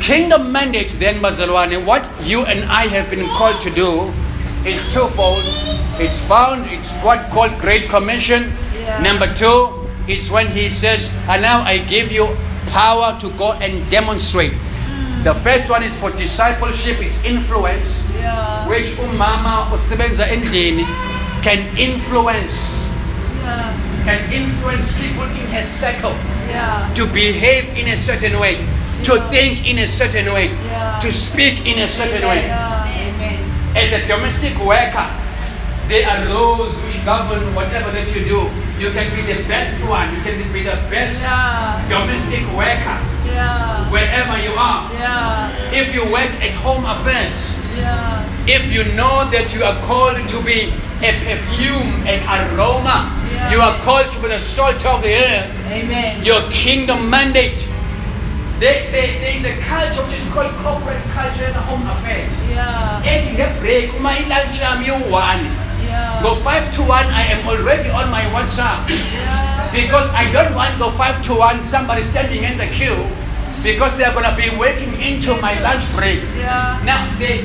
kingdom mandate then Bazalwane, what you and I have been called to do is twofold. It's found, it's what called Great Commission. Yeah. Number two is when he says, and now I give you power to go and demonstrate. Mm. The first one is for discipleship, is influence, Yeah. which umama usebenza endlini can influence, Yeah. can influence people in her circle Yeah. to behave in a certain way, to think in a certain way, to speak in a certain way. As a domestic worker, there are laws which govern whatever that you do. You can be the best one, you can be the best Yeah. domestic worker Yeah. wherever you are. Yeah. If you work at home affairs, Yeah. if you know that you are called to be a perfume, an aroma, you are called to be the salt of the earth, Amen. your kingdom mandate. There, there, there is a culture which is called corporate culture in the home affairs. Ethi ngebreak uma ilunch yami yo-one Yeah. go 5 to 1 i am already on my whatsapp Yeah. because i don't want go 5 to 1 somebody standing in the queue because they are going to be working into my lunch break Yeah. now they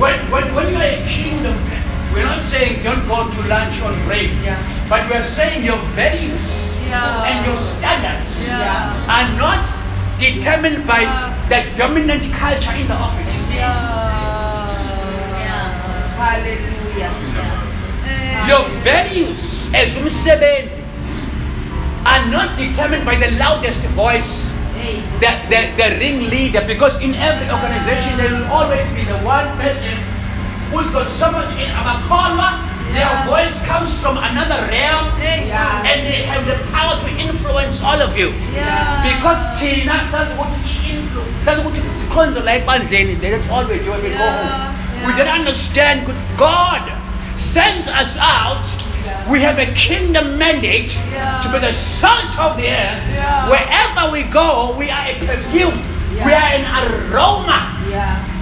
when, when, when you are a kingdom we're not saying don't go to lunch on break Yeah. but we're saying your values Yeah. and your standards Yeah. are not determined by the dominant culture in the office. Haleluya Your values as umsebenzi are not determined by the loudest voice, the, the, the ringleader, because in every organization there will always be the one person who's got so much in Amakolwa, their voice comes from another realm, and they have the power to influence all of you. Because sazi ukuthi i-influence sazi ukuthi sikhonzo la ebandleni that's all we do when we go home we don't understand good god sends us out. We have a kingdom mandate to be the salt of the earth. Wherever we go we are a perfume. We are an aroma.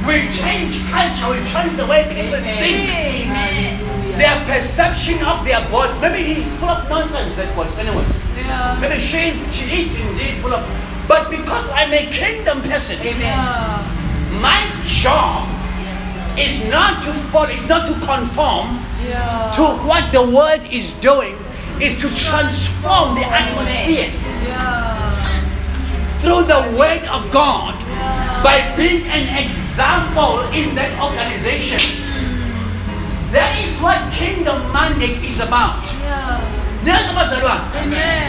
We change culture. We change the way people think their perception of their boss maybe he's full of nonsense that boss anyway Maybe she is, she is indeed full of. But because I'm a kingdom person, amen. Yeah. my job is not to follow, is not to conform to what the world is doing, is to transform the atmosphere through the word of God by being an example in that organization. That is what kingdom mandate is about. Yes, Abazalwa.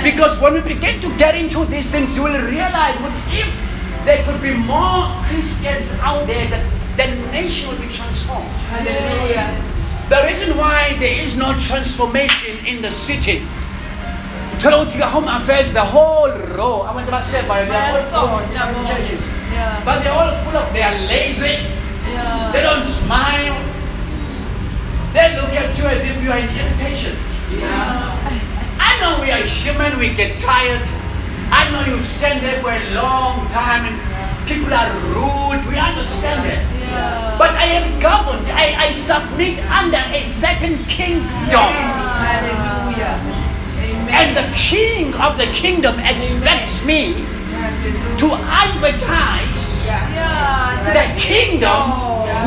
Because when we begin to get into these things, you will realize what if there could be more Christians out there, that the nation will be transformed. haleluya The reason why there is no transformation in the city. Ukuthi ka home affairs the whole row I went to abantu abasevayo they are all from bona. churches Yeah. but they're all full of they are lazy they don't smile they look at you as if you are an irritation I know we are human we get tired. I know you stand there for a long time and people are rude. We understand that. But I am governed. I, I submit under a certain kingdom. Haleluya and the king of the kingdom expects me to advertise the kingdom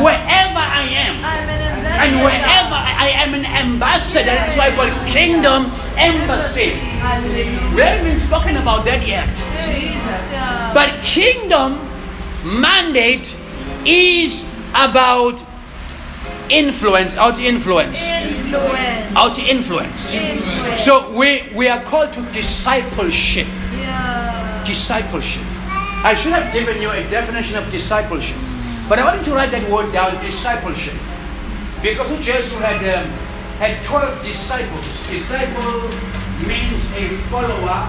wherever I am. And wherever I am an ambassador, that's why I call it kingdom embassy. We haven't even spoken about that yet. But kingdom mandate is about influence, how to influence. Influence. How to influence. Influence. So we, we are called to discipleship. Yeah. Discipleship. I should have given you a definition of discipleship. But I wanted to write that word down, discipleship. Because Jesus had, um, had 12 disciples. Disciple means a follower,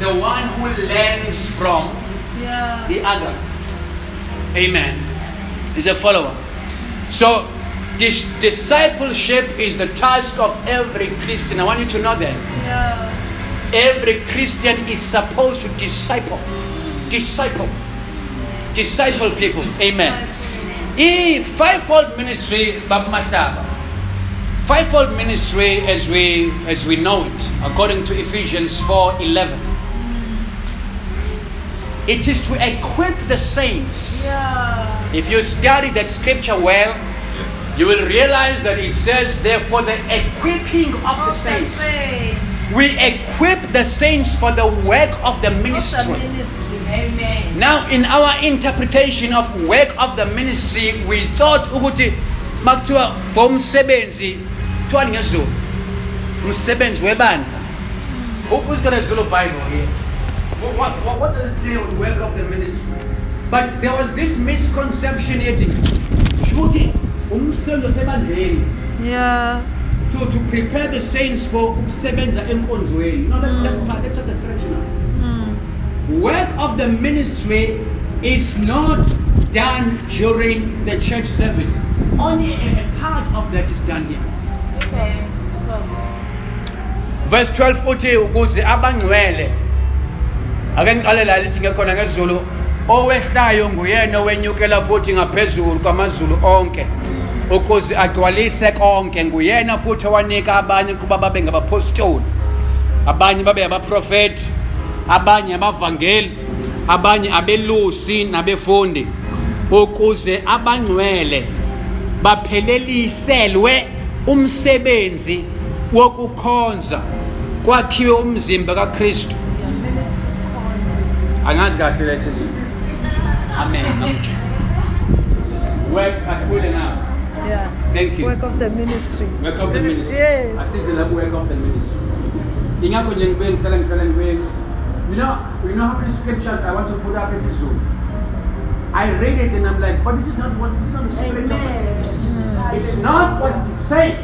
the one who learns from Yeah. the other. Amen. Is a follower. So, this discipleship is the task of every Christian. I want you to know that. Yeah. Every Christian is supposed to disciple. Disciple. Disciple people. Amen. E fivefold ministry, Bab Mastaba. Fivefold ministry as we as we know it, according to Ephesians 4:11. It is to equip the saints. Yeah. If you study that scripture well, you will realize that it says, therefore, the equipping of the Of the saints. saints. We equip the saints for the work of the Of the ministry. Ministry. amen. Now, in our interpretation of work of the ministry, we thought ukuthi makuthiwa for umsebenzi kuthiwani ngesiZulu umsebenzi webandla. Who- who's got a Zulu Bible here? What, what, what, what does it say on work of the ministry? But there was this misconception ethi kusho ukuthi umsebenzi wasebandleni Yeah. to, to prepare the saints for ukusebenza enkonzweni. No that's mm. just part that's just a fraction of it work of the ministry is not done during the church service. Only a, part of that is done here. Okay. Twelve. Verse 12 uthi ukuze abangcwele ake ngiqale la lithi ngekhona ngesiZulu owehlayo nguyena owenyukela futhi ngaphezulu kwamazulu onke ukuze agcwalise konke nguyena futhi owanika abanye kuba babe ngabapostoli abanye babe abaprofeti abanye abavangeli abanye abelusi nabefundi ukuze abangcwele bapheleliselwe umsebenzi wokukhonza kwakhiwe umzimba kaKristu Yeah. Ministry corner. angazi kahle lesi amen work asibule na Yeah. Thank you. Work of the ministry. work of the ministry Yes. asize lapho work of the ministry ingakho nje ngibe ngihlala ngihlala ngibe you know you know how many scriptures I want to put up? As a esizulu I read it and I'm like but this is not what this is not the spirit of it it's not what it is saying.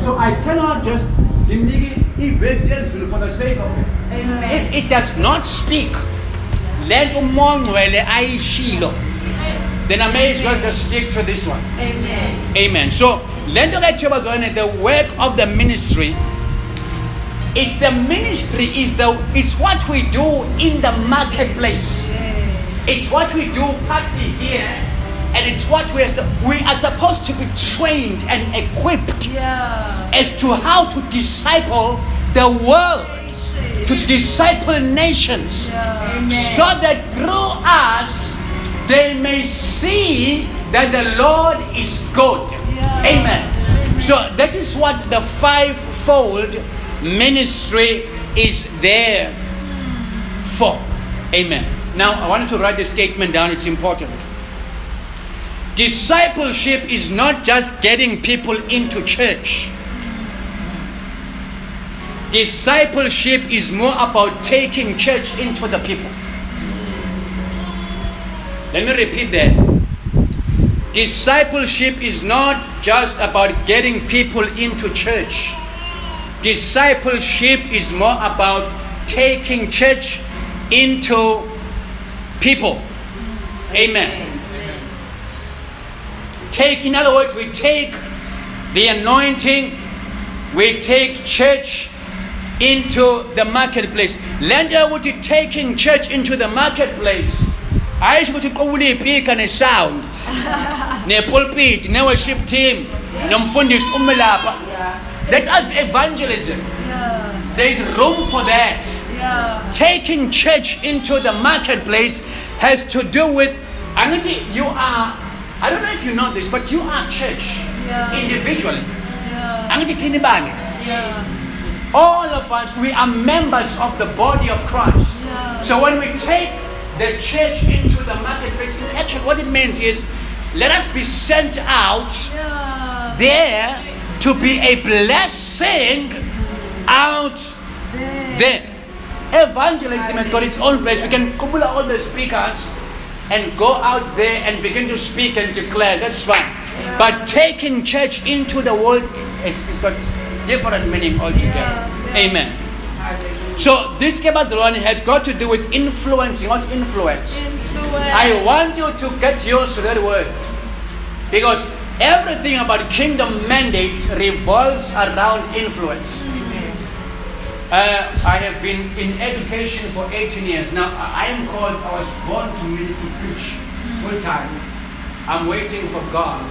So I cannot just ngimnike ivesi yezulu for the sake of it. If it does not speak le nto umoya ayishilo then I may as well just stick to this one. Amen. So, lento kayithiwa bazwane the work of the ministry is the ministry is the it's what we do in the marketplace. It's what we do partly here, and it's what we are we are supposed to be trained and equipped Yeah. as to how to disciple the world, to disciple nations, so that through us they may see that the Lord is good. Amen. So that is what the fivefold ministry is there for. Amen. Now I wanted to write this statement down, it's important. Discipleship is not just getting people into church. Discipleship is more about taking church into the people. Let me repeat that. Discipleship is not just about getting people into church. Discipleship is more about taking church into people. Amen. Take, in other words, we take the anointing, we take church into the marketplace. Lenda ukuthi taking church into the marketplace. ayisho ukuthi qobula iy'pika ne-sound ne-pulpit ne-worship team nomfundisi ume lapha that's evangelism Yeah. there is room for that Yeah. taking church into the marketplace has to do with angithi you are i don't know if you know this but you are church Yeah. individually Yeah. angithi thini bange Yeah. all of us we are members of the body of christ so when we take the church into the marketplace in actually what it means is let us be sent out Yeah. there to be a blessing out there. Evangelism has got its own place. We can couple all the speakers and go out there and begin to speak and declare. That's fine. But taking church into the world is, is got different meaning altogether. Yeah. Amen. So this Kebazalwani has got to do with influencing. What's influence? Influence. I want you to get used to that word. Because everything about kingdom mandate revolves around influence. Uh, I have been in education for 18 years. Now, I am called, I was born to really to preach full time. I'm waiting for God.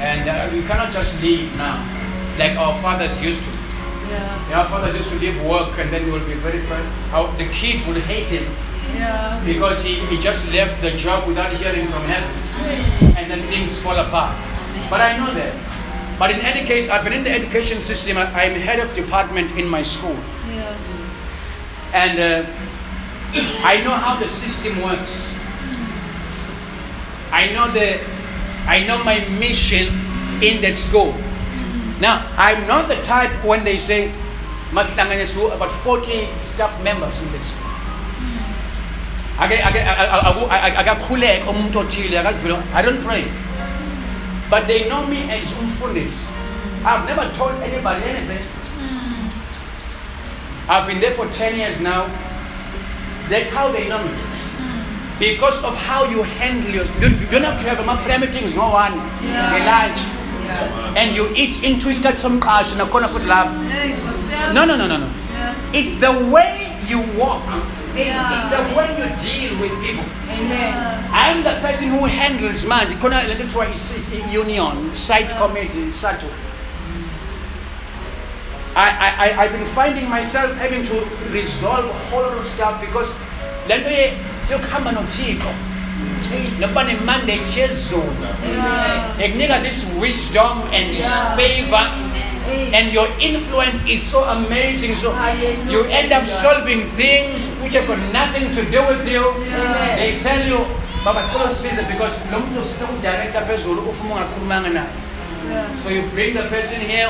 And uh, you cannot just leave now, like our fathers used to. Yeah. Our fathers used to leave work and then they will be very. How the kids would hate him Yeah. because he, he just left the job without hearing from heaven. And then things fall apart. But i know that. But in any case i've been in the education system. I- i'm head of department in my school. Yeah. and uh, i know how the system works. I know the i know my mission in that school. Now i'm not the type when they say masihlanganisu about 40 staff members in that school ake ake aku- ake- akakhuleka umuntu othile akazivile i don't pray. But they know me as umfundisi i've never told anybody anything. Hmm. I've been there for 10 years now. That's how they know me. Hmm. Because of how you handle yourself you you don't have to have ama-prayer meetings no one. Nge-lunch and you eat into isikhathi somqashi nakhona futhi lapho Hey, Nkosi yami. no no no no no. Yeah. it's the way you walk Yeah. it's the way you deal with people Yeah. I'm the person who handles manje khona le nto kuthiwa is- is union site committee SADTU I, I, I, I've been finding myself having to resolve a whole lot of stuff because le nto ye- yokuhamba nothixo nokuba ne-mandate yezulu Yeah. ekunika this wisdom and this favor and your influence is so amazing. So you end up solving things which have got nothing to do with you. They tell you baba sicela usize because lo muntu usise kudirector phezulu ufuma ungakhulumanga naye. So you bring the person here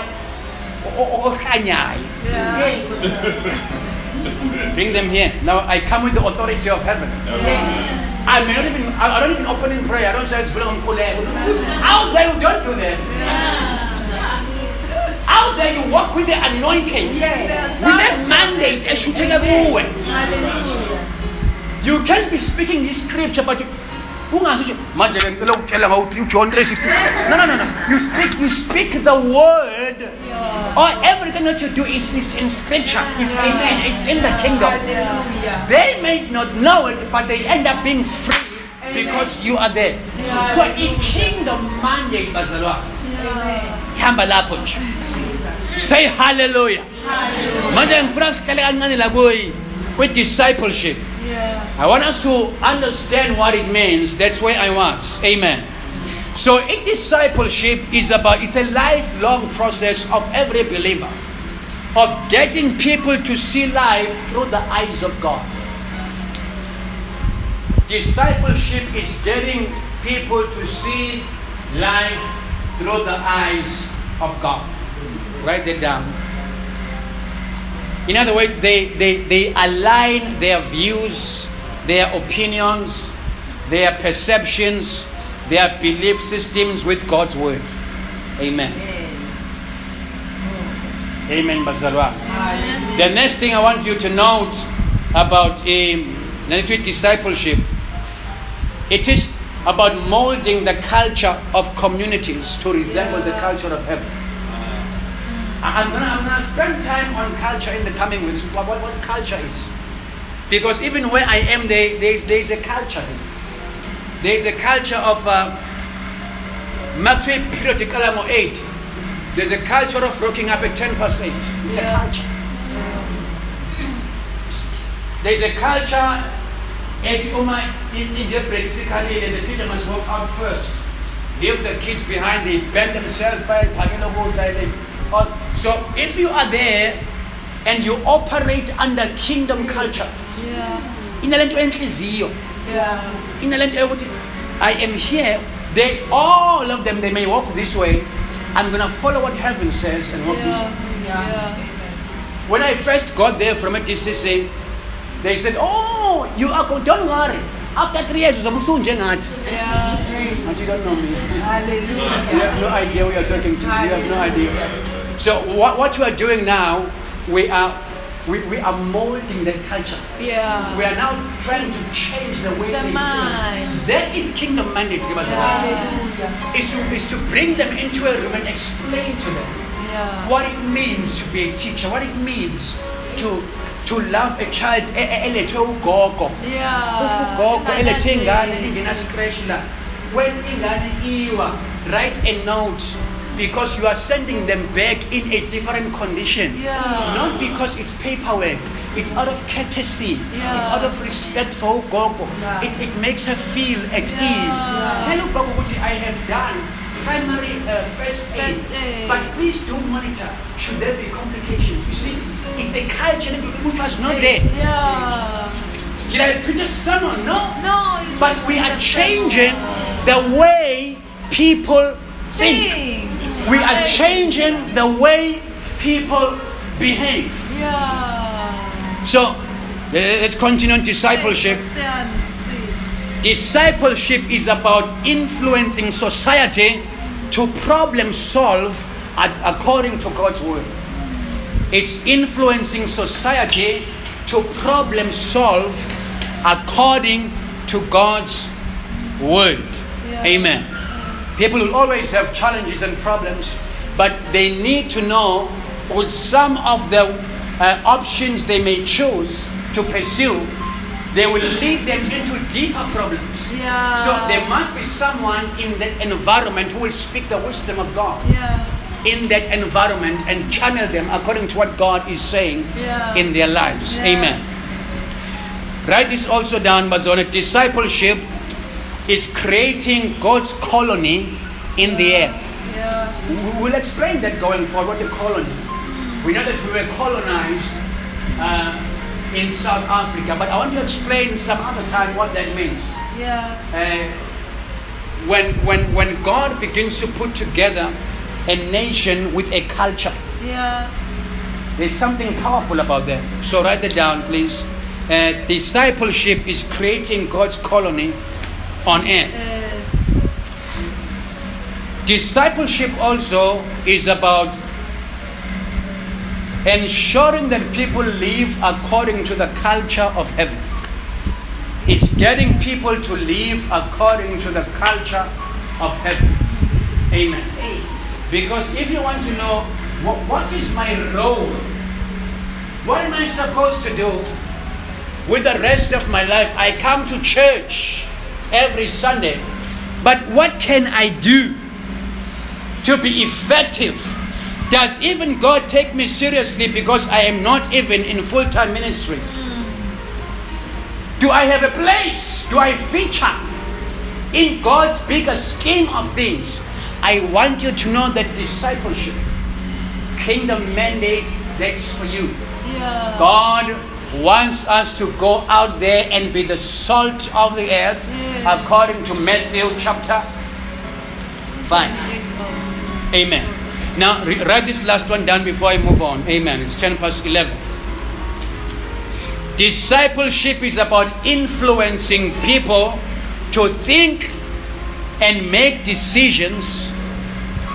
Yeah. bring them here. Now i come with the authority of heaven I may not even, I I don't even open in prayer. I don't say it's Vula Mkhuleko. Out there, you don't do that. Out there, you walk with the anointing, with the mandate. eshuteka kuwe. You can't be speaking this scripture, but you, ungazi manje ke ngicela ukutshela ngawo uJohn 3:16. No, no, no, no. You speak, you speak the word. Or oh, everything that you do is, is in scripture. It's, it's, in, it's in the kingdom. They may not know it, but they end up being free because you are there. So in kingdom mandate bazalwane. Hamba lapho nje. Say hallelujah. Manje ngifuna sihlale kancane la kuyi with discipleship. I want us to understand what it means. That's where I was. Amen. So in discipleship is about it's a lifelong process of every believer of getting people to see life through the eyes of God. Discipleship is getting people to see life through the eyes of God. Write that down. In other words, they, they, they align their views, their opinions, their perceptions, their belief systems with God's word. Amen. Amen, Bazalwa. The next thing I want you to note about um, discipleship, it is about molding the culture of communities to resemble the culture of heaven. I'm gonna, I'm gonna spend time on culture in the coming weeks. What, what, what culture is? Because even where I am, there, there's, there's a culture. There's a culture of uh, Matthew periodical 8. There's a culture of rocking up at 10%. It's a Yeah. culture. There's a culture at Uma in India practically the teacher must walk out first. Leave the kids behind, they bend themselves by they or- So if you are there and you operate under kingdom culture, Yeah. inalento enhliziyo, Yeah. inalento yokuthi I am here, they all of them they may walk this way. I'm gonna follow what heaven says and walk this way. Yeah. Yeah. When I first got there from a DCC, they said, Oh, you are going, don't worry. After three years, uzobe usunjengathi." Yeah. But you don't know me. Hallelujah. You have no idea who you're talking to. You have no idea. So what, what we are doing now, we are we, we are molding the culture. Yeah. We are now trying to change the way The they mind. think. That is kingdom mandate. Yeah. Is to, is to bring them into a room and explain to them Yeah. what it means to be a teacher, what it means to to love a child elethwe ugogo Yeah. ugogo elethe ingane ingena scratch la when ingane iwa write a note because you are sending them back in a different condition Yeah. not because it's paperwork it's out of courtesy Yeah. it's out of respect for ugogo it, it makes her feel at Yeah. ease tell ugogo ukuthi i have done primary uh, first aid, First aid. but please do monitor should there be complications you see it's a culture which was not there Yeah. did i preach someone no No. but we are changing the way people think. We are changing the way people behave. Yeah. So let's continue on discipleship. Discipleship is about influencing society to problem solve according to God's word. It's influencing society to problem solve according to God's word. Yeah. Amen. People will always have challenges and problems, but they need to know with some of the uh, options they may choose to pursue, they will lead them into deeper problems. Yeah. So there must be someone in that environment who will speak the wisdom of God Yeah. in that environment and channel them according to what God is saying Yeah. in their lives. Amen. Write this also down, Bazona. Discipleship is creating God's colony in the earth. Yeah. We- We'll explain that going forward. What a colony. We know that we were colonized uh, in South Africa, but I want to explain some other time what that means. Yeah. Uh, when, when, when God begins to put together a nation with a culture, Yeah. there's something powerful about that. So write that down, please. Uh, discipleship is creating God's colony on earth. Discipleship also is about ensuring that people live according to the culture of heaven. It's getting people to live according to the culture of heaven. Amen. Because if you want to know what, what is my role, what am I supposed to do with the rest of my life? I come to church every Sunday, but what can I do to be effective? Does even God take me seriously because I am not even in full time ministry? Do I have a place? Do I feature in God's bigger scheme of things? I want you to know that discipleship, kingdom mandate, that's for you. yeah. God wants us to go out there and be the salt of the earth Yeah. according to Matthew chapter 5. Amen. Now, re- write this last one down before I move on. Amen. It's 10 past 11. Discipleship is about influencing people to think and make decisions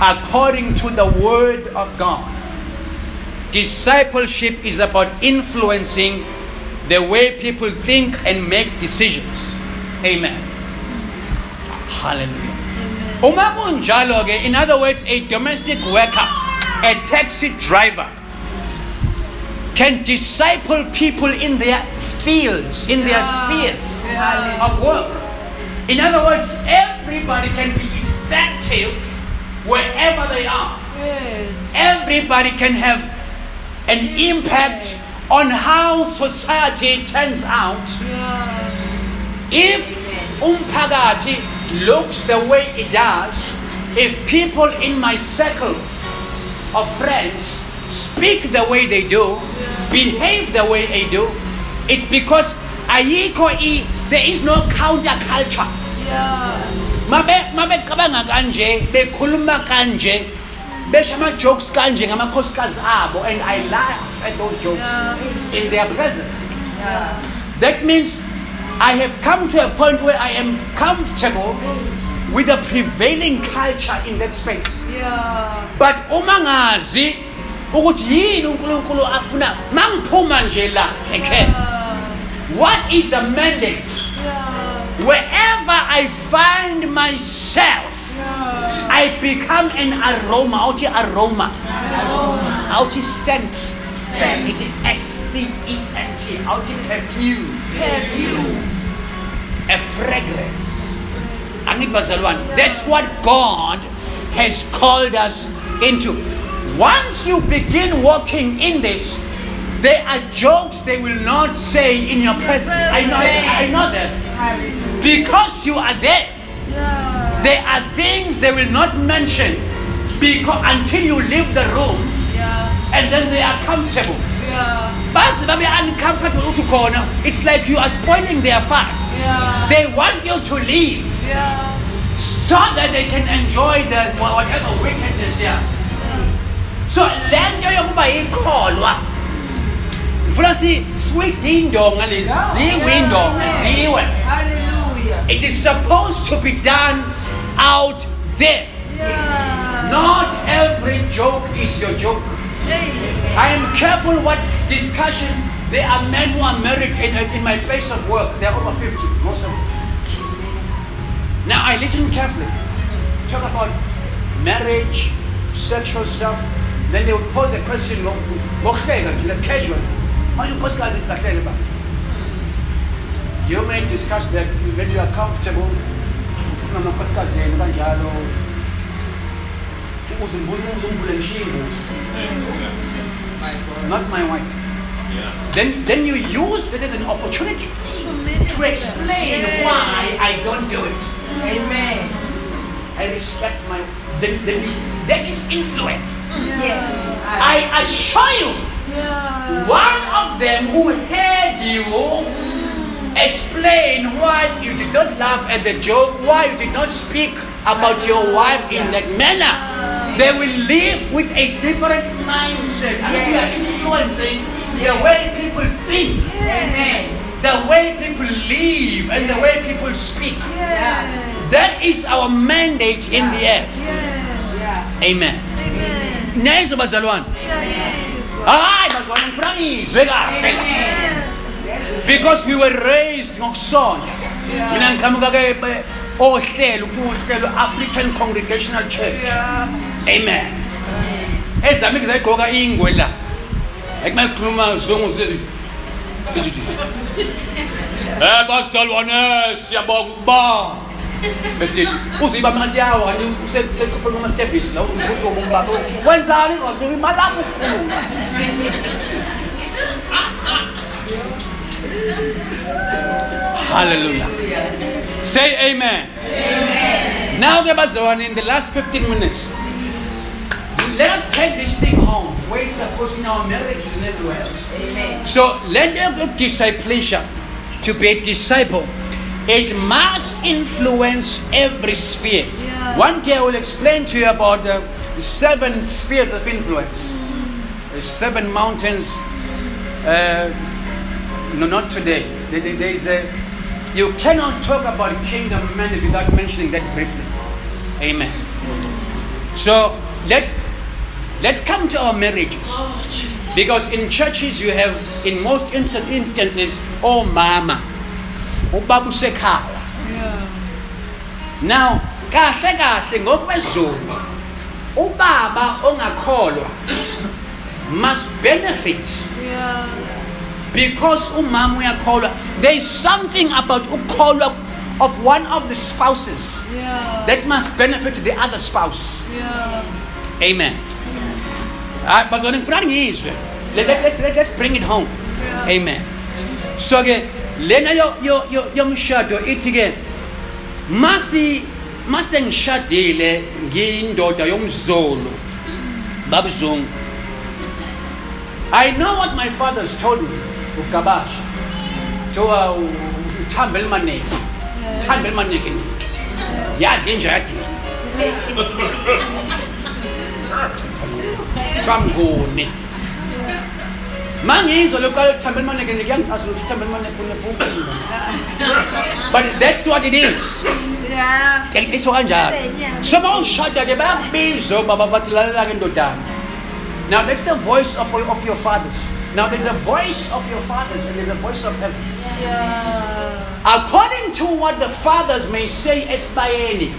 according to the Word of God. Discipleship is about influencing the way people think and make decisions. Amen. Hallelujah. Uma kunjalo ke, in other words, a domestic worker, a taxi driver, can disciple people in their fields, in their spheres of work. In other words, everybody can be effective wherever they are. Yes. Everybody can have an impact on how society turns out if umphakathi looks the way it does, if people in my circle of friends speak the way they do, behave the way they do, it's because ayikho i there is no counterculture. Yeah. Mabe mabecabanga kanje, bekhuluma kanje, besho ama-jokes kanje ngamakhosikazi abo and I laugh at those jokes Yeah. in their presence. That means I have come to a point where I am comfortable with the prevailing culture in that space. Yeah. But uma ngazi ukuthi yini uNkulunkulu afuna nje la. What is the mandate? Yeah. Wherever I find myself, Yeah. I become an aroma. Auti aroma. Auti scent. Scent. It is S C E N T. Auti perfume. Perfume. a fragrance. That's what God has called us into. Once you begin walking in this, there are jokes they will not say in your presence. I know, I know that. Because you are there. There are things they will not mention because until you leave the room Yeah. and then they are comfortable. Yeah. Baze babe uncomfortable uthi khona. It's like you are spoiling their fun. Yeah. They want you to leave. Yeah. so that they can enjoy the whatever wickedness here. So le nto yokuba ikholwa ngifuna si siyizindonga ziyindonga ziwe Hallelujah. it is supposed to be done out there Yeah. not every joke is your joke I am careful what discussions there are men who are married in, in my place of work they're over 50 most of them now I listen carefully. Talk about marriage, sexual stuff. Then they would pose a question, ngo- ngokuhleka nje, like casual. Manje unkosikazi kahlele ba. You may discuss that when you are comfortable. Kuna amakhosikazi yenu kanjalo. Uzumbuza uzumbule ngishingo. Not my wife. Then, then you use this as an opportunity to explain why I don't do it. Amen. I respect my. Then, then that is influence. Yes. I assure you, Yeah. one of them who heard you explain why you did not laugh at the joke, why you did not speak about your wife in that manner. They will live with a different mindset. And we are influencing the way people think, the way people live, and the way people speak. That is our mandate in the earth. Amen. Nezo bazalwane. Hayi bazalwane ngifrangizwe kahle. Because we were raised ngokusonja. Mina ngiqhamuka ke ohlelo uhlelo African Congregational Church. Amen. Ezami ngizayigqoka ingwe la. Ekumele ukukhuluma zonke lezi izithi. Eh bazalwane siyabonga ukuba besithi uziba manje yawo kanti usekhuluma ama steps la uzumphuthu wombaba. Wenzani ngoba imalapho ukukhuluma. Hallelujah. Say amen. Amen. Now, ke bazalwane, in the last 15 minutes, let us take this thing home. Where it's supposed in our marriages and everywhere else. Amen. So let be discipleship to be a disciple. It must influence every sphere. Yeah. One day I will explain to you about the seven spheres of influence. The seven mountains. Uh, no, not today. There- is a. You cannot talk about kingdom mandate without mentioning that briefly. Amen. So let let's come to our marriages. Oh, because in churches you have, in most inst- instances, oh mama, oh, ubaba usekhaya. Now, kahle kahle ngokwezulu, ubaba ongakholwa must benefit because umama uyakholwa. There is something about ukholwa of one of the spouses that must benefit the other spouse. Amen. Ah, bazalwane ngifuna ngizwe. Let- let- Let's, bring it home. Amen. So ke lena yo yo yo yomshado ithi ke masi mase ngishadile ngiyindoda yomzolo babuzungu I know what my father's told me ugabash jowa uthambele maneke uthambele maneke yadla inja yadini twamnguni mangizwa lokuqala ukuthambela maneke kuyangichazela ukuthi ithambela maneke kunephukile but that's what it is. Kuyaciswa kanjalo. So ma ushada ke bayakubiza baba bathi lalela ke ndodana. Now that's the voice of, of your fathers now there's a voice of your fathers and there's a voice of heaven. According to what the fathers may say esibayeni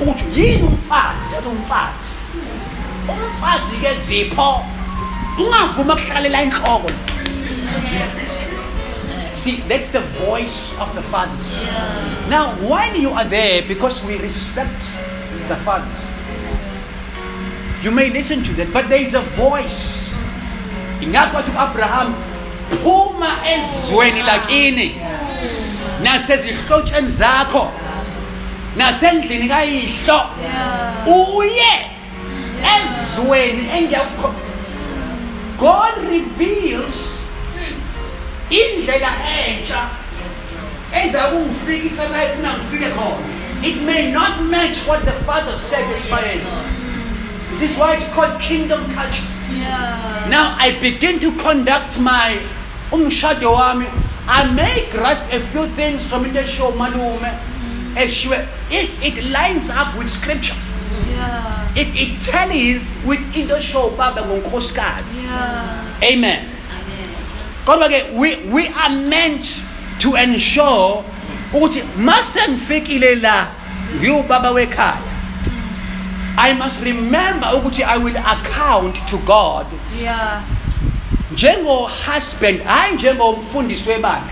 uthi yini umfazi? Athi umfazi. Umfazi ke zipho. Ungavuma kuhlalela inhloko. See, that's the voice of the fathers. Now, while you are there, because we respect the fathers, you may listen to that, but there is a voice. Ingakho wathi Abraham, phuma ezweni lakini nasezihlotsheni zakho nasendlini kayihlo uye ezweni engiyakho God reveals indlela entsha ezakungifikisa la efuna ngifike khona. It may not match what the father said esibayeni this is why it's called kingdom culture. Now i begin to conduct my umshado wami. I may grasp a few things from into eshiwo malume. Mm. Eshiwe if it lines up with scripture. If it tallies with into eshiwo baba ngonkosikazi. Amen. Kodwa we, we are meant to ensure ukuthi mase ngifikile la ngiwubaba wekhaya i must remember oh, ukuthi i will account to god. Yeah. njengo-husband hayi njengomfundisi webandla.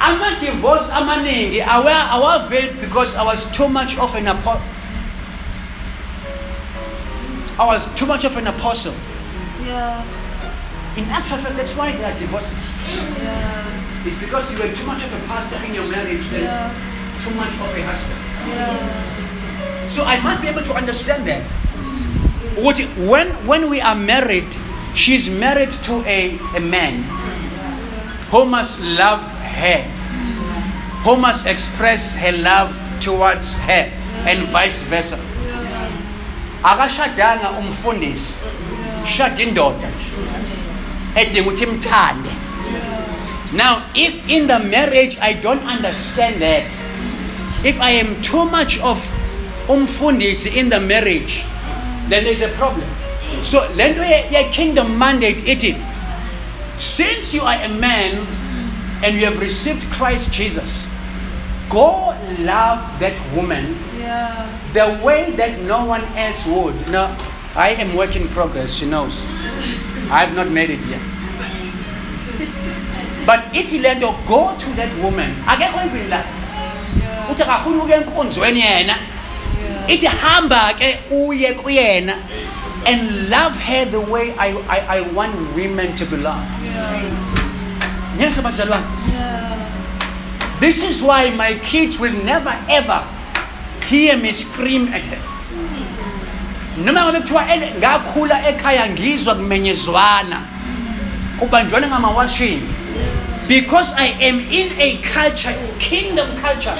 Ama-divorce amaningi awa- awaveli because i was too much of an apo- i was too much of an apostle. Yeah. in actual fact that's why there are divorces. It's because you were too much of a pastor in your marriage than too much of a husband so i must be able to understand that. What- when when we are married she's married to a, a man who must love her, who must express her love towards her, and vice versa. akashadanga umfundisi shada indoda edinga ukuthi imthande now if in the marriage i don't understand that if i am too much of umfundisi in the marriage then there's a problem so le nto ye- ye-kingdom mandate ithi since you are a man and you have received christ jesus go love that woman Yeah. the way that no one else would. No, I am work in progress, she knows. I have not made it yet. But ithi le nto go to that woman akekho even la uthi akafuni ukuya enkonzweni yena ithi hamba ke uye kuyena and love her the way I, I, I want women to be loved. Yes bazalwane this is why my kids will never ever hear me scream at her. Mm. Noma ngabe kuthiwa ngakhula ekhaya ngizwa kumenyezwana. Kubanjwana ngamawashini. Because i am in a culture kingdom culture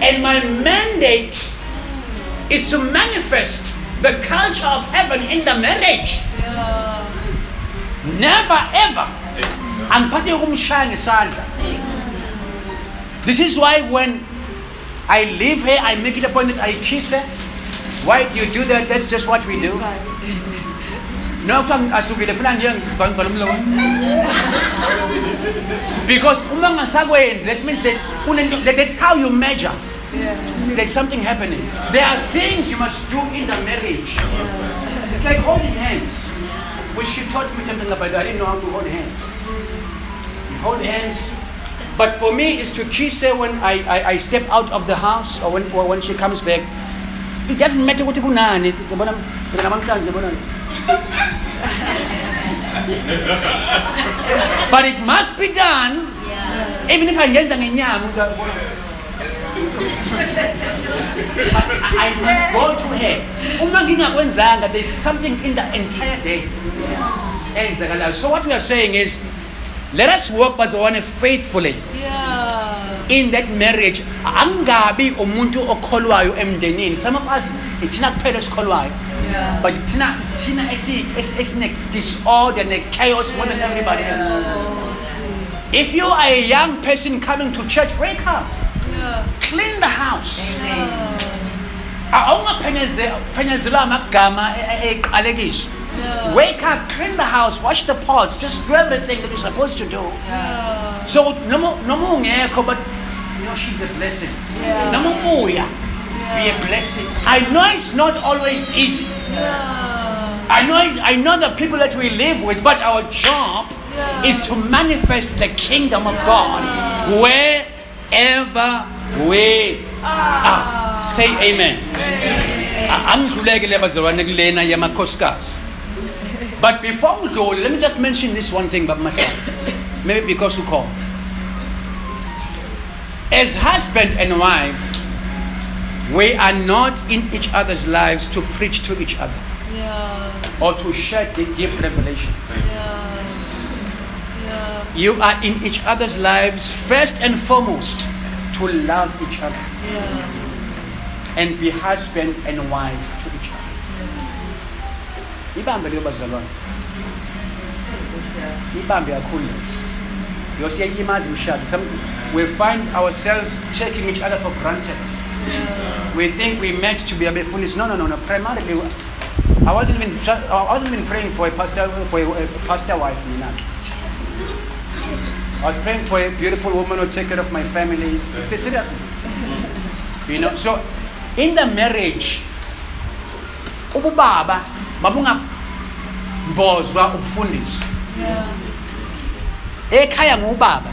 and my mandate is to manifest the culture of heaven in the marriage never ever angiphathe this is why when I leave her, I make it a point that I kiss her. Why do you do that? That's just what we do. No. Because that means that- that's how you measure. There's something happening. There are things you must do in the marriage. It's like holding hands, which she taught me something about. I didn't know how to hold hands. Hold hands. But for me, it's to kiss her when I, I, I step out of the house or when, or when she comes back. It doesn't matter kunani. Yabona, mina namhlanje. But it must be done. Even if ngenyanga umuntu uyabona. I, I must go to her. Uma ngingakwenzanga, there's something in the entire day. So what we are saying is, let us work bazalwane faithfully Yeah. in that marriage angabi umuntu okholwayo emndenini some of us ithina kuphela esikholwayo but thina thina esi- esi- esine disorder ne chaos more than everybody else if you are a young person coming to church wake up Yeah. Clean the house. Awungaphenyezelwa amagama wake up clean the house wash the pots just do everything that you're supposed to do. Yeah. so noma noma ungekho but you know she's a blessing. Noma ubuya be a blessing. I know it's not always easy. Yeah. i know i know the people that we live with but our job Yeah. is to manifest the kingdom of god wherever we ah. are. Say amen. A- angidluleke ah, bazalwane kulena yamakhosikazi but before ngidlule let me just mention this one thing but myself. maybe because you call. As husband and wife we are not in each other's lives to preach to each other. Yeah. or to share the deep revelation. Yeah. Yeah. you are in each other's lives first and foremost to love each other. Yeah. and be husband and wife to each other. Ibambe leyo bazalwane ibambe kakhulu yosiyayilimaza imishado Some- we find ourselves taking each other for granted. We think we meant to be a abefundisi. No no no no. Primarily i wasn't even i wasn't even praying for a pastor for a, a pastor wife mina i was praying for a beautiful woman who take care of my family. Seriously. You know so in the marriage ububaba mabungambozwa ubufundisi. Yeah. ekhaya ngubaba.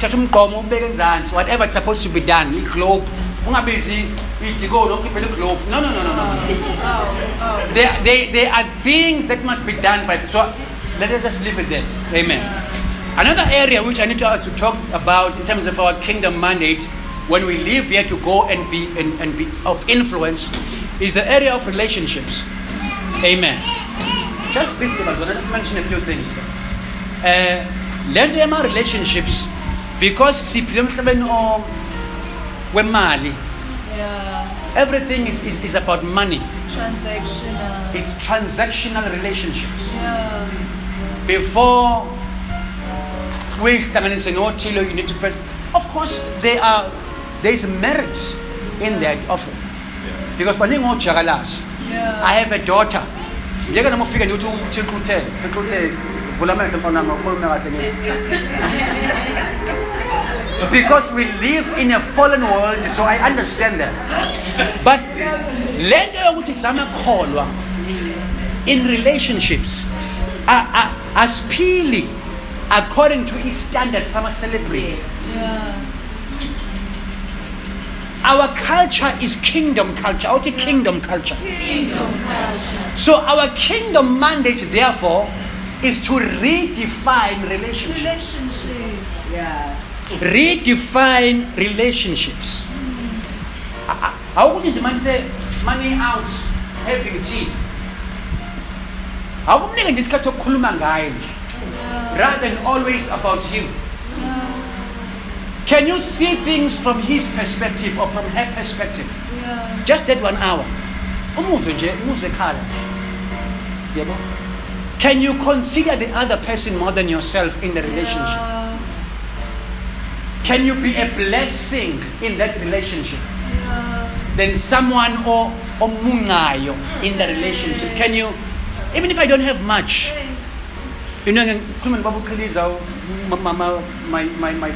Thatha umgqomo ubeke enzansi whatever it's supposed to be done iglobe ungabizi idikolo ukhiphela iglobe no no no no no. Oh, oh. Oh. there, there, there are things that must be done by so let us just leave it there. Amen another area which i need to us to talk about in terms of our kingdom mandate when we leave here to go and be and, and be of influence is the area of relationships amen just briefly Mazwana, let's mention a few things uh, le nto yama-relationships because siphile emhlabeni wemali Yeah. everything is, is, is about money Transactional. it's transactional relationships Yeah. before uyihlanganise nothile you need to first of course there are there is merit in that often because baningi ojakalasi Yeah. i have a daughter. Ngeke noma ufike nje uthi uthixo uthe thixo uthe vula amehlo mfana wami ukhulume kahle ngesi because we live in a fallen world so i understand that. But le nto yokuthi samakholwa in relationships asiphili according to i-standard sama-celebrate Yeah. our culture is kingdom culture. Awuthi kingdom culture. Kingdom culture. So our kingdom mandate therefore is to redefine relationships. Relationships. Yeah. redefine relationships. Ah, ah. A- awukuthi nje manise money out having tea? Akumnike nje isikhathi sokukhuluma ngayo nje rather than always about you can you see things from his perspective or from her perspective Yeah. just that one hour umuzwe nje umuzwe yabo can you consider the other person more than yourself in the relationship Yeah. can you be a blessing in that relationship Yeah. than someone or omungayo in the relationship can you even if i don't have much you know ngikhuluma nobaba uqhiliza u- ma- ma- my, my, my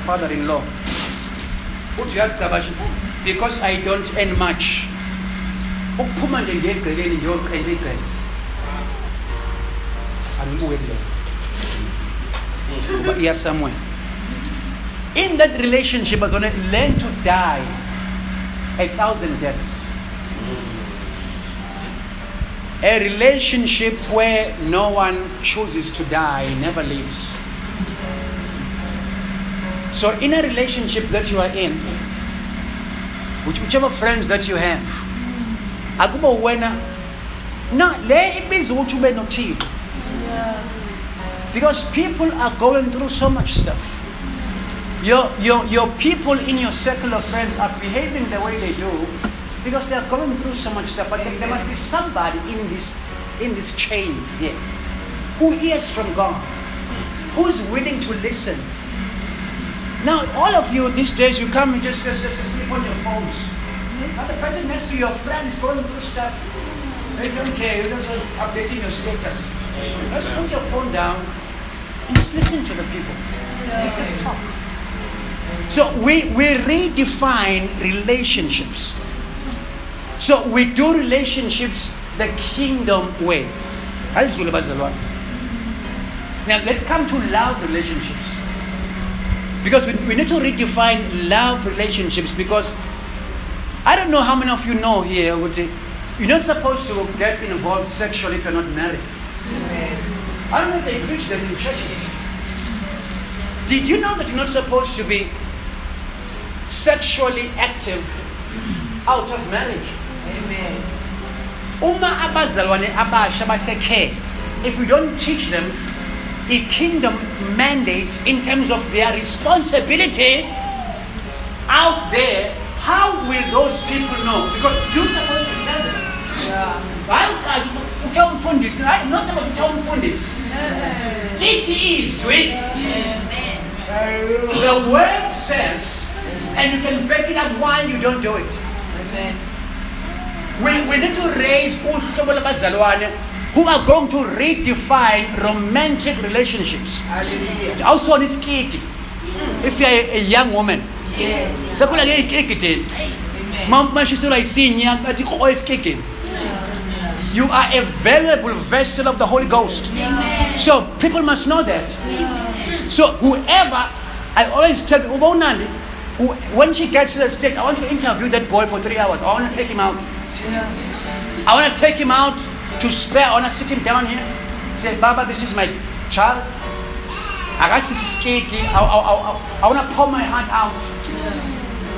uthi uyazi cabashe because i don't earn much. Ukuphuma nje somewhere. In that relationship to learn to die. A thousand deaths a relationship where no one chooses to die never lives. So, in a relationship that you are in, whichever friends that you have, because people are going through so much stuff. Your, your, your people in your circle of friends are behaving the way they do because they are going through so much stuff. But there, there must be somebody in this, in this chain here who hears from God, who's willing to listen. Now, all of you these days, you come and just, just, just flip on your phones. Now, the person next to your friend is going through stuff. They don't care. You're just updating your status. Just put your phone down and just listen to the people. Let's just talk. So we, we redefine relationships. So we do relationships the kingdom way. Now let's come to love relationships. Because we, we need to redefine love relationships because I don't know how many of you know here, would say, you're not supposed to get involved sexually if you're not married. I don't know if they preach that in churches. Did you know that you're not supposed to be sexually active out of marriage? Amen. Uma abazalwane abasha if we don't teach them a kingdom mandate in terms of their responsibility out there, how will those people know? Because you're supposed to tell them. Hayi uqashe uthe umfundisi, not about uthe umfundisi. Lithi izwi. The word says, and you can back it up while you don't do it. Amen. We, we need to raise uhlobo who are going to redefine romantic relationships. Hallelujah. Awusona isikiki. If you're a, a young woman, Yes. sakhula ke ikiki Amen. Ma mashisela isinya bathi kho isikiki. You are a valuable vessel of the Holy Ghost. So people must know that. So whoever, I always tell Uba who, when she gets to that stage, I want to interview that boy for three hours. I want to take him out. I want to take him out to Spur. I want to sit him down here. Say, Baba, this is my child. I got this cakey. I, I, I, I want to pour my heart out.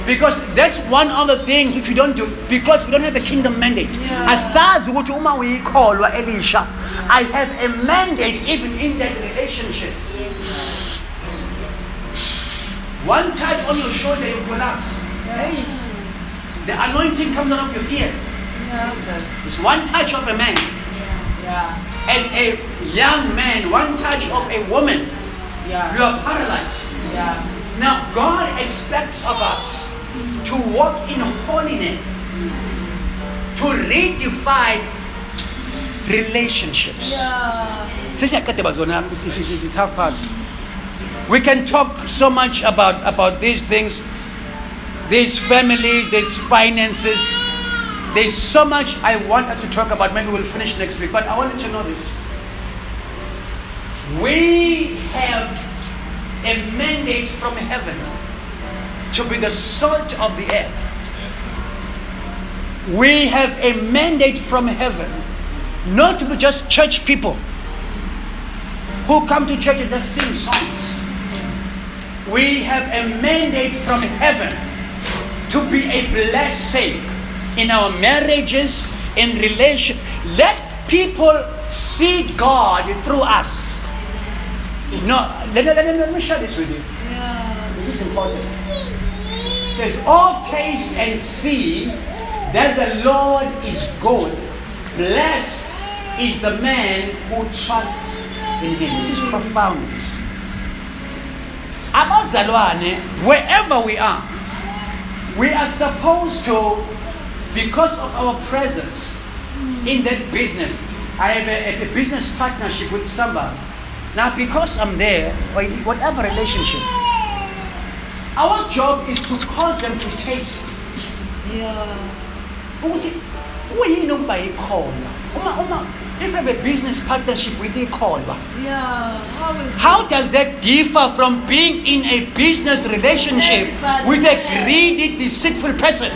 Because that's one of the things which we don't do because we don't have a kingdom mandate. Asazi ukuthi uma uyikholwa Elisha, I have a mandate even in that relationship. One touch on your shoulder, you collapse. Hey. The anointing comes out of your ears. Jesus. It's one touch of a man. Yeah. As a young man, one touch of a woman, you are paralyzed. Yeah. Now, God expects of us to walk in holiness, to redefine relationships. Yeah. It's half past. We can talk so much about, about these things. There's families, there's finances. There's so much I want us to talk about. Maybe we'll finish next week. But I want you to know this. We have a mandate from heaven to be the salt of the earth. We have a mandate from heaven not to be just church people who come to church and just sing songs. We have a mandate from heaven to be a blessing in our marriages, in relation. Let people see God through us. No, let, let, let, let me share this with you. Yeah. This is important. It says, All taste and see that the Lord is good. Blessed is the man who trusts in him. This is profound. Abazalwane, wherever we are, we are supposed to, because of our presence in that business, I have a, a business partnership with somebody. Now, because I'm there, or whatever relationship, our job is to cause them to taste Yeah. ukuthi kuyini ukuba ikholwa uma uma if you have a business partnership with ikholwa Yeah. How is how does that differ from being in a business relationship Everybody with a greedy deceitful person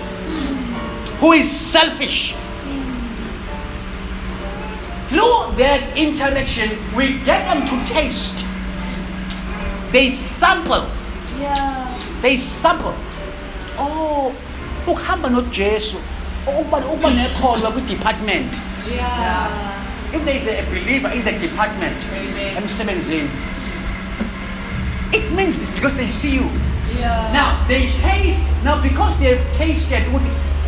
who is selfish through that interaction we get them to taste they sample Yeah. they sample oh ukuhamba nojesu ukuba nekholwa kwi-department Yeah. If there is a believer in the department Amen. emsebenzini it means it's because they see you Yeah. now they taste now because tasted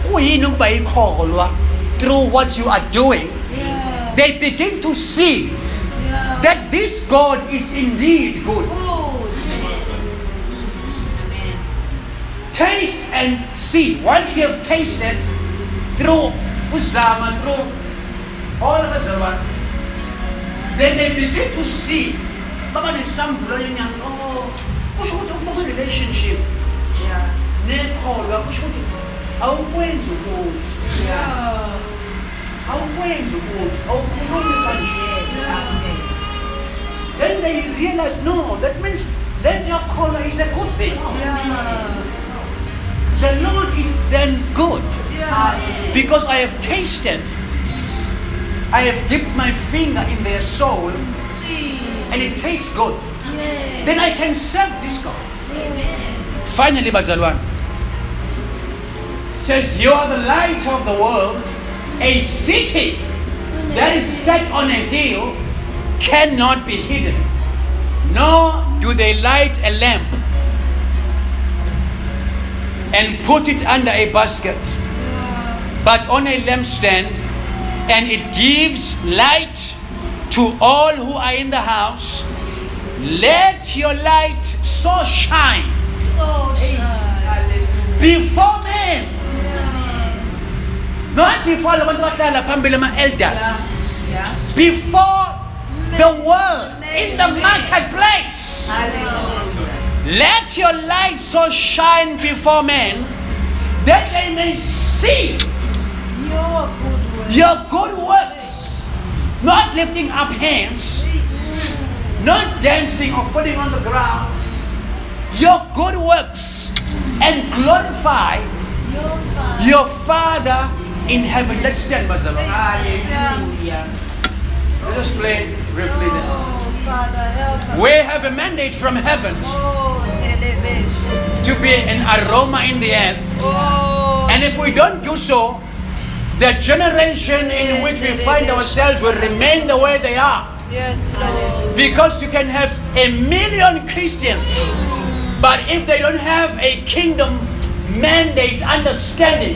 kuyini ukuba ikholwa through what you are doing Yeah. they begin to see Yeah. that this god is indeed good Good. taste and see. Once you have tasted through Uzama, through all of us, are, then they begin to see. Baba there's some blowing and oh, kusho ukuthi ukuba relationship Yeah. nekholwa kusho ukuthi awukwenzi ukuthi Yeah. awukwenzi ukuthi awukhulumi kanje then they realize no that means that your kholwa is a good thing Yeah. the Lord is then good Yeah. Because I have tasted, I have dipped my finger in their soul, and it tastes good. Then I can serve this God. Finally, Bazalwan says, You are the light of the world. A city that is set on a hill cannot be hidden, nor do they light a lamp and put it under a basket, but on a lampstand, and it gives light to all who are in the house. Let your light so shine So shine. Before men, not before the abahlala phambili ama-elders, Yeah. Yeah. before the world in the marketplace. Hallelujah. Let your light so shine before men that they may see Your good work. Your good works, not lifting up hands, not dancing or falling on the ground, your good works, and glorify Your father. in heaven. Let's stand. Hallelujah. Let us play briefly Father. We have a mandate from heaven to be an aroma in the earth. And if we don't do so, the generation in which we find ourselves will remain the way they are. yes, Lord. Because you can have a million Christians But if they don't have a kingdom mandate understanding,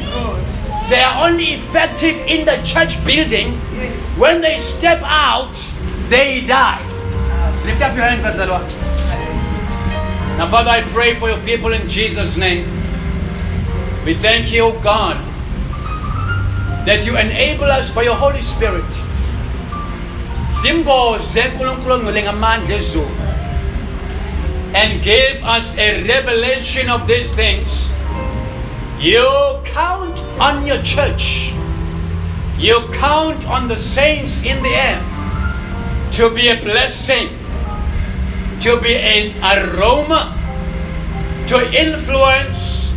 they are only effective in the church building. When they step out, they die. Lift up your hands, Bazalwa. Now, Father, I pray for your people in Jesus' name. We thank you, God, that you enable us by your Holy Spirit. And gave us a revelation of these things. You count on your church. You count on the saints in the earth to be a blessing, to be an aroma, to influence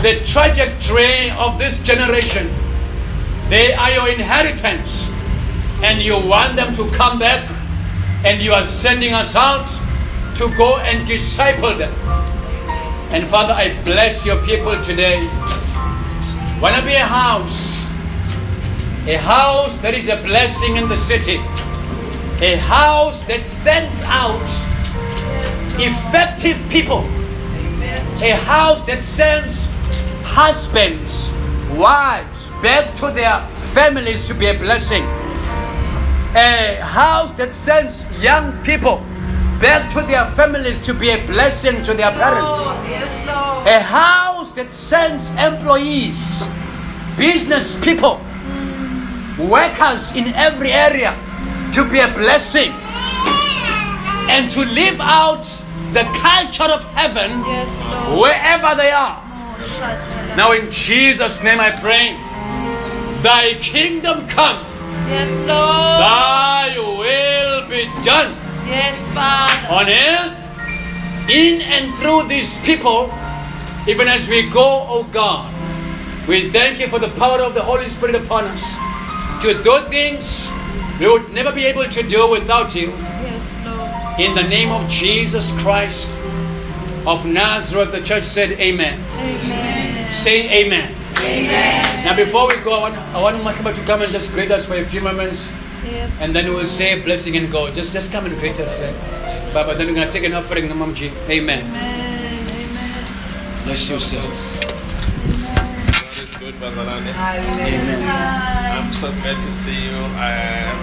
the trajectory of this generation. They are your inheritance, and you want them to come back, and you are sending us out to go and disciple them. And Father, I bless your people today. Want to be a house, a house that is a blessing in the city, a house that sends out effective people, a house that sends husbands, wives back to their families to be a blessing, a house that sends young people back to their families to be a blessing to their parents. A house that sends employees, business people, workers in every area to be a blessing and to live out the culture of heaven Yes, wherever they are. Now, in Jesus' name, I pray, Thy kingdom come, Yes, Lord. Thy will be done Yes, Father. on earth, in and through these people, even as we go, oh God. We thank you for the power of the Holy Spirit upon us to do things we would never be able to do without you. Yes, Lord. In the name of Jesus Christ of Nazareth, the church said, Amen. Amen. Say Amen. Amen. Now, before we go, I want, I want Mahlaba to come and just greet us for a few moments, Yes. and then we'll say a blessing and go. Just, just come and greet us. eh? Baba, then we're going to take an offering, Namamji. Amen. Amen. Amen. Bless you, sir. Good, Bazalane. Amen. I'm so glad to see you. Um,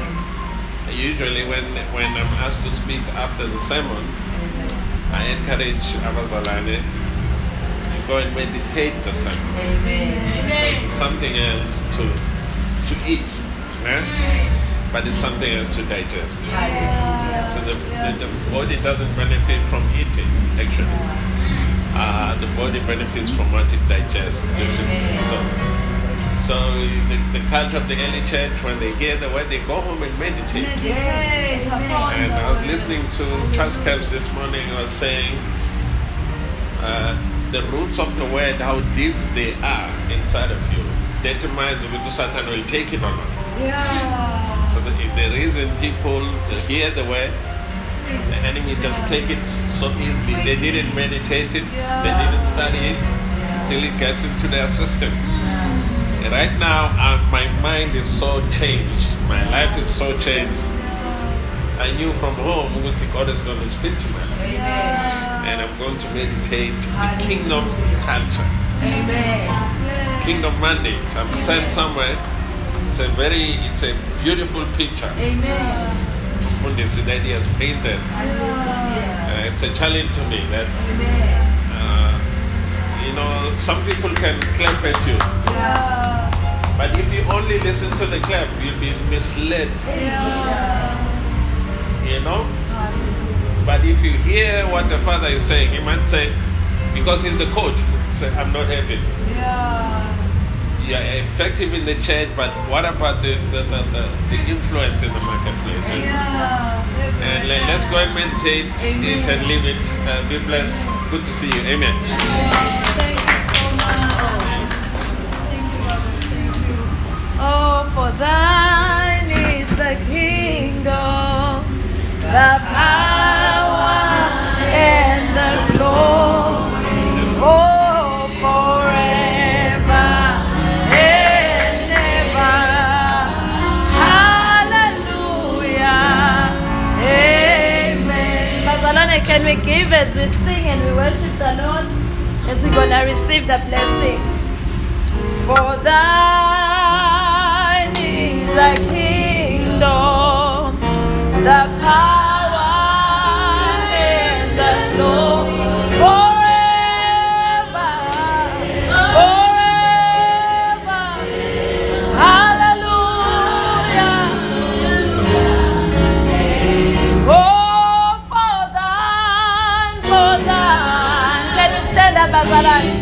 usually, when when I'm asked to speak after the sermon, I encourage Abazalane to go and meditate the sermon. Because it's something else to to eat, eh? but it's something else to digest. So the, the, the body doesn't benefit from eating, actually. Uh, the body benefits from what it digests. This is, so, so the, the culture of the early church, when they hear the word, they go home and meditate. Yes. And I was listening to Charles Capps this morning. I was saying uh, the roots of the word, how deep they are inside of you, determines whether Satan will take it or not. Yeah. So the, the reason people hear the word, the enemy just take it so easily. They didn't meditate it, they didn't study it till it gets into their system. Right now, uh, my mind is so changed. My life is so changed. I knew from home God is going to speak to me. And I'm going to meditate the kingdom culture, kingdom mandate. I'm sent somewhere. It's a very, it's a beautiful picture. Fundisi that he has painted. Uh, it's a challenge to me that, you know, some people can clap at you. Yeah. But if you only listen to the clap, you'll be misled. Yeah. You know? But if you hear what the father is saying, he might say, because he's the coach, say, I'm not happy. You are effective in the church, but what about the, the, the, the, the influence in the marketplace? Yeah. And let, us go and meditate it and live it. Uh, be blessed. Good to see you. Amen. Thank you so much. Oh, for thine is the kingdom, the power, and the glory. Oh, can we give as we worship the Lord? As we're going to receive the blessing. For thine is the kingdom, the power, stand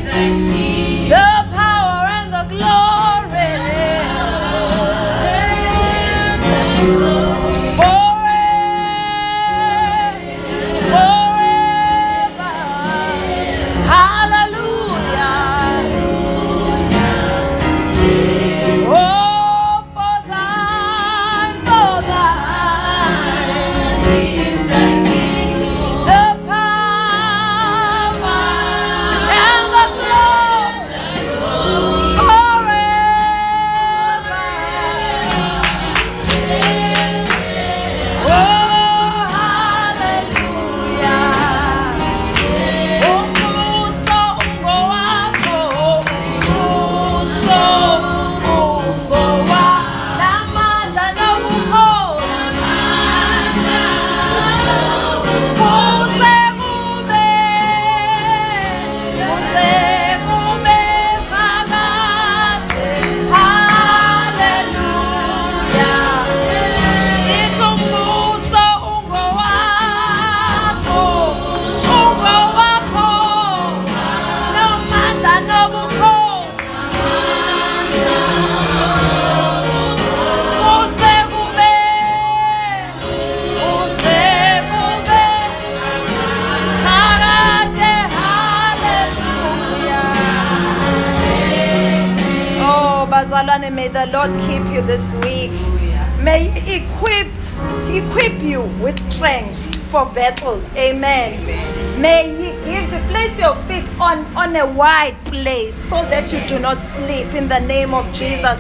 the name of Jesus.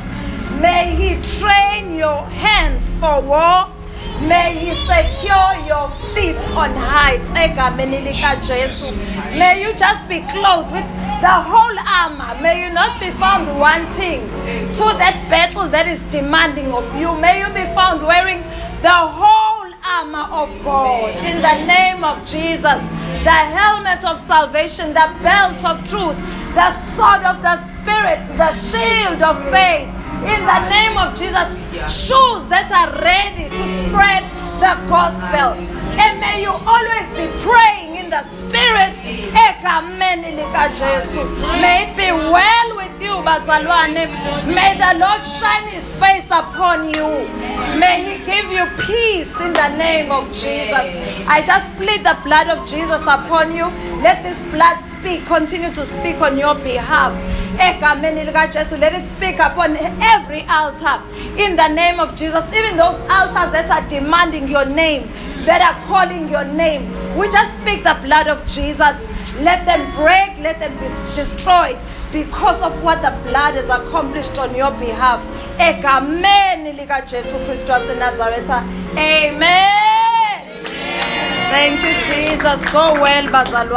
May He train your hands for war. May He secure your feet on heights. May you just be clothed with the whole armor. May you not be found wanting to that battle that is demanding of you. May you be found wearing the whole armor of God in the name of Jesus. The helmet of salvation, the belt of truth, the sword of the Spirit, the shield of faith. In the name of Jesus, shoes that are ready to spread the gospel. And may you always be praying in the spirit. May it be well with you, bazalwane. May the Lord shine his face upon you. May he give you peace in the name of Jesus. I just plead the blood of Jesus upon you. Let this blood speak, continue to speak on your behalf. Egameni likaJesu. Let it speak upon every altar in the name of Jesus. Even those altars that are demanding your name, that are calling your name. We just speak the blood of Jesus. Let them break, let them be destroyed because of what the blood has accomplished on your behalf. Egameni likaJesu Kristu waseNazaretha. Amen. Thank you, Jesus. Go well, bazalwane.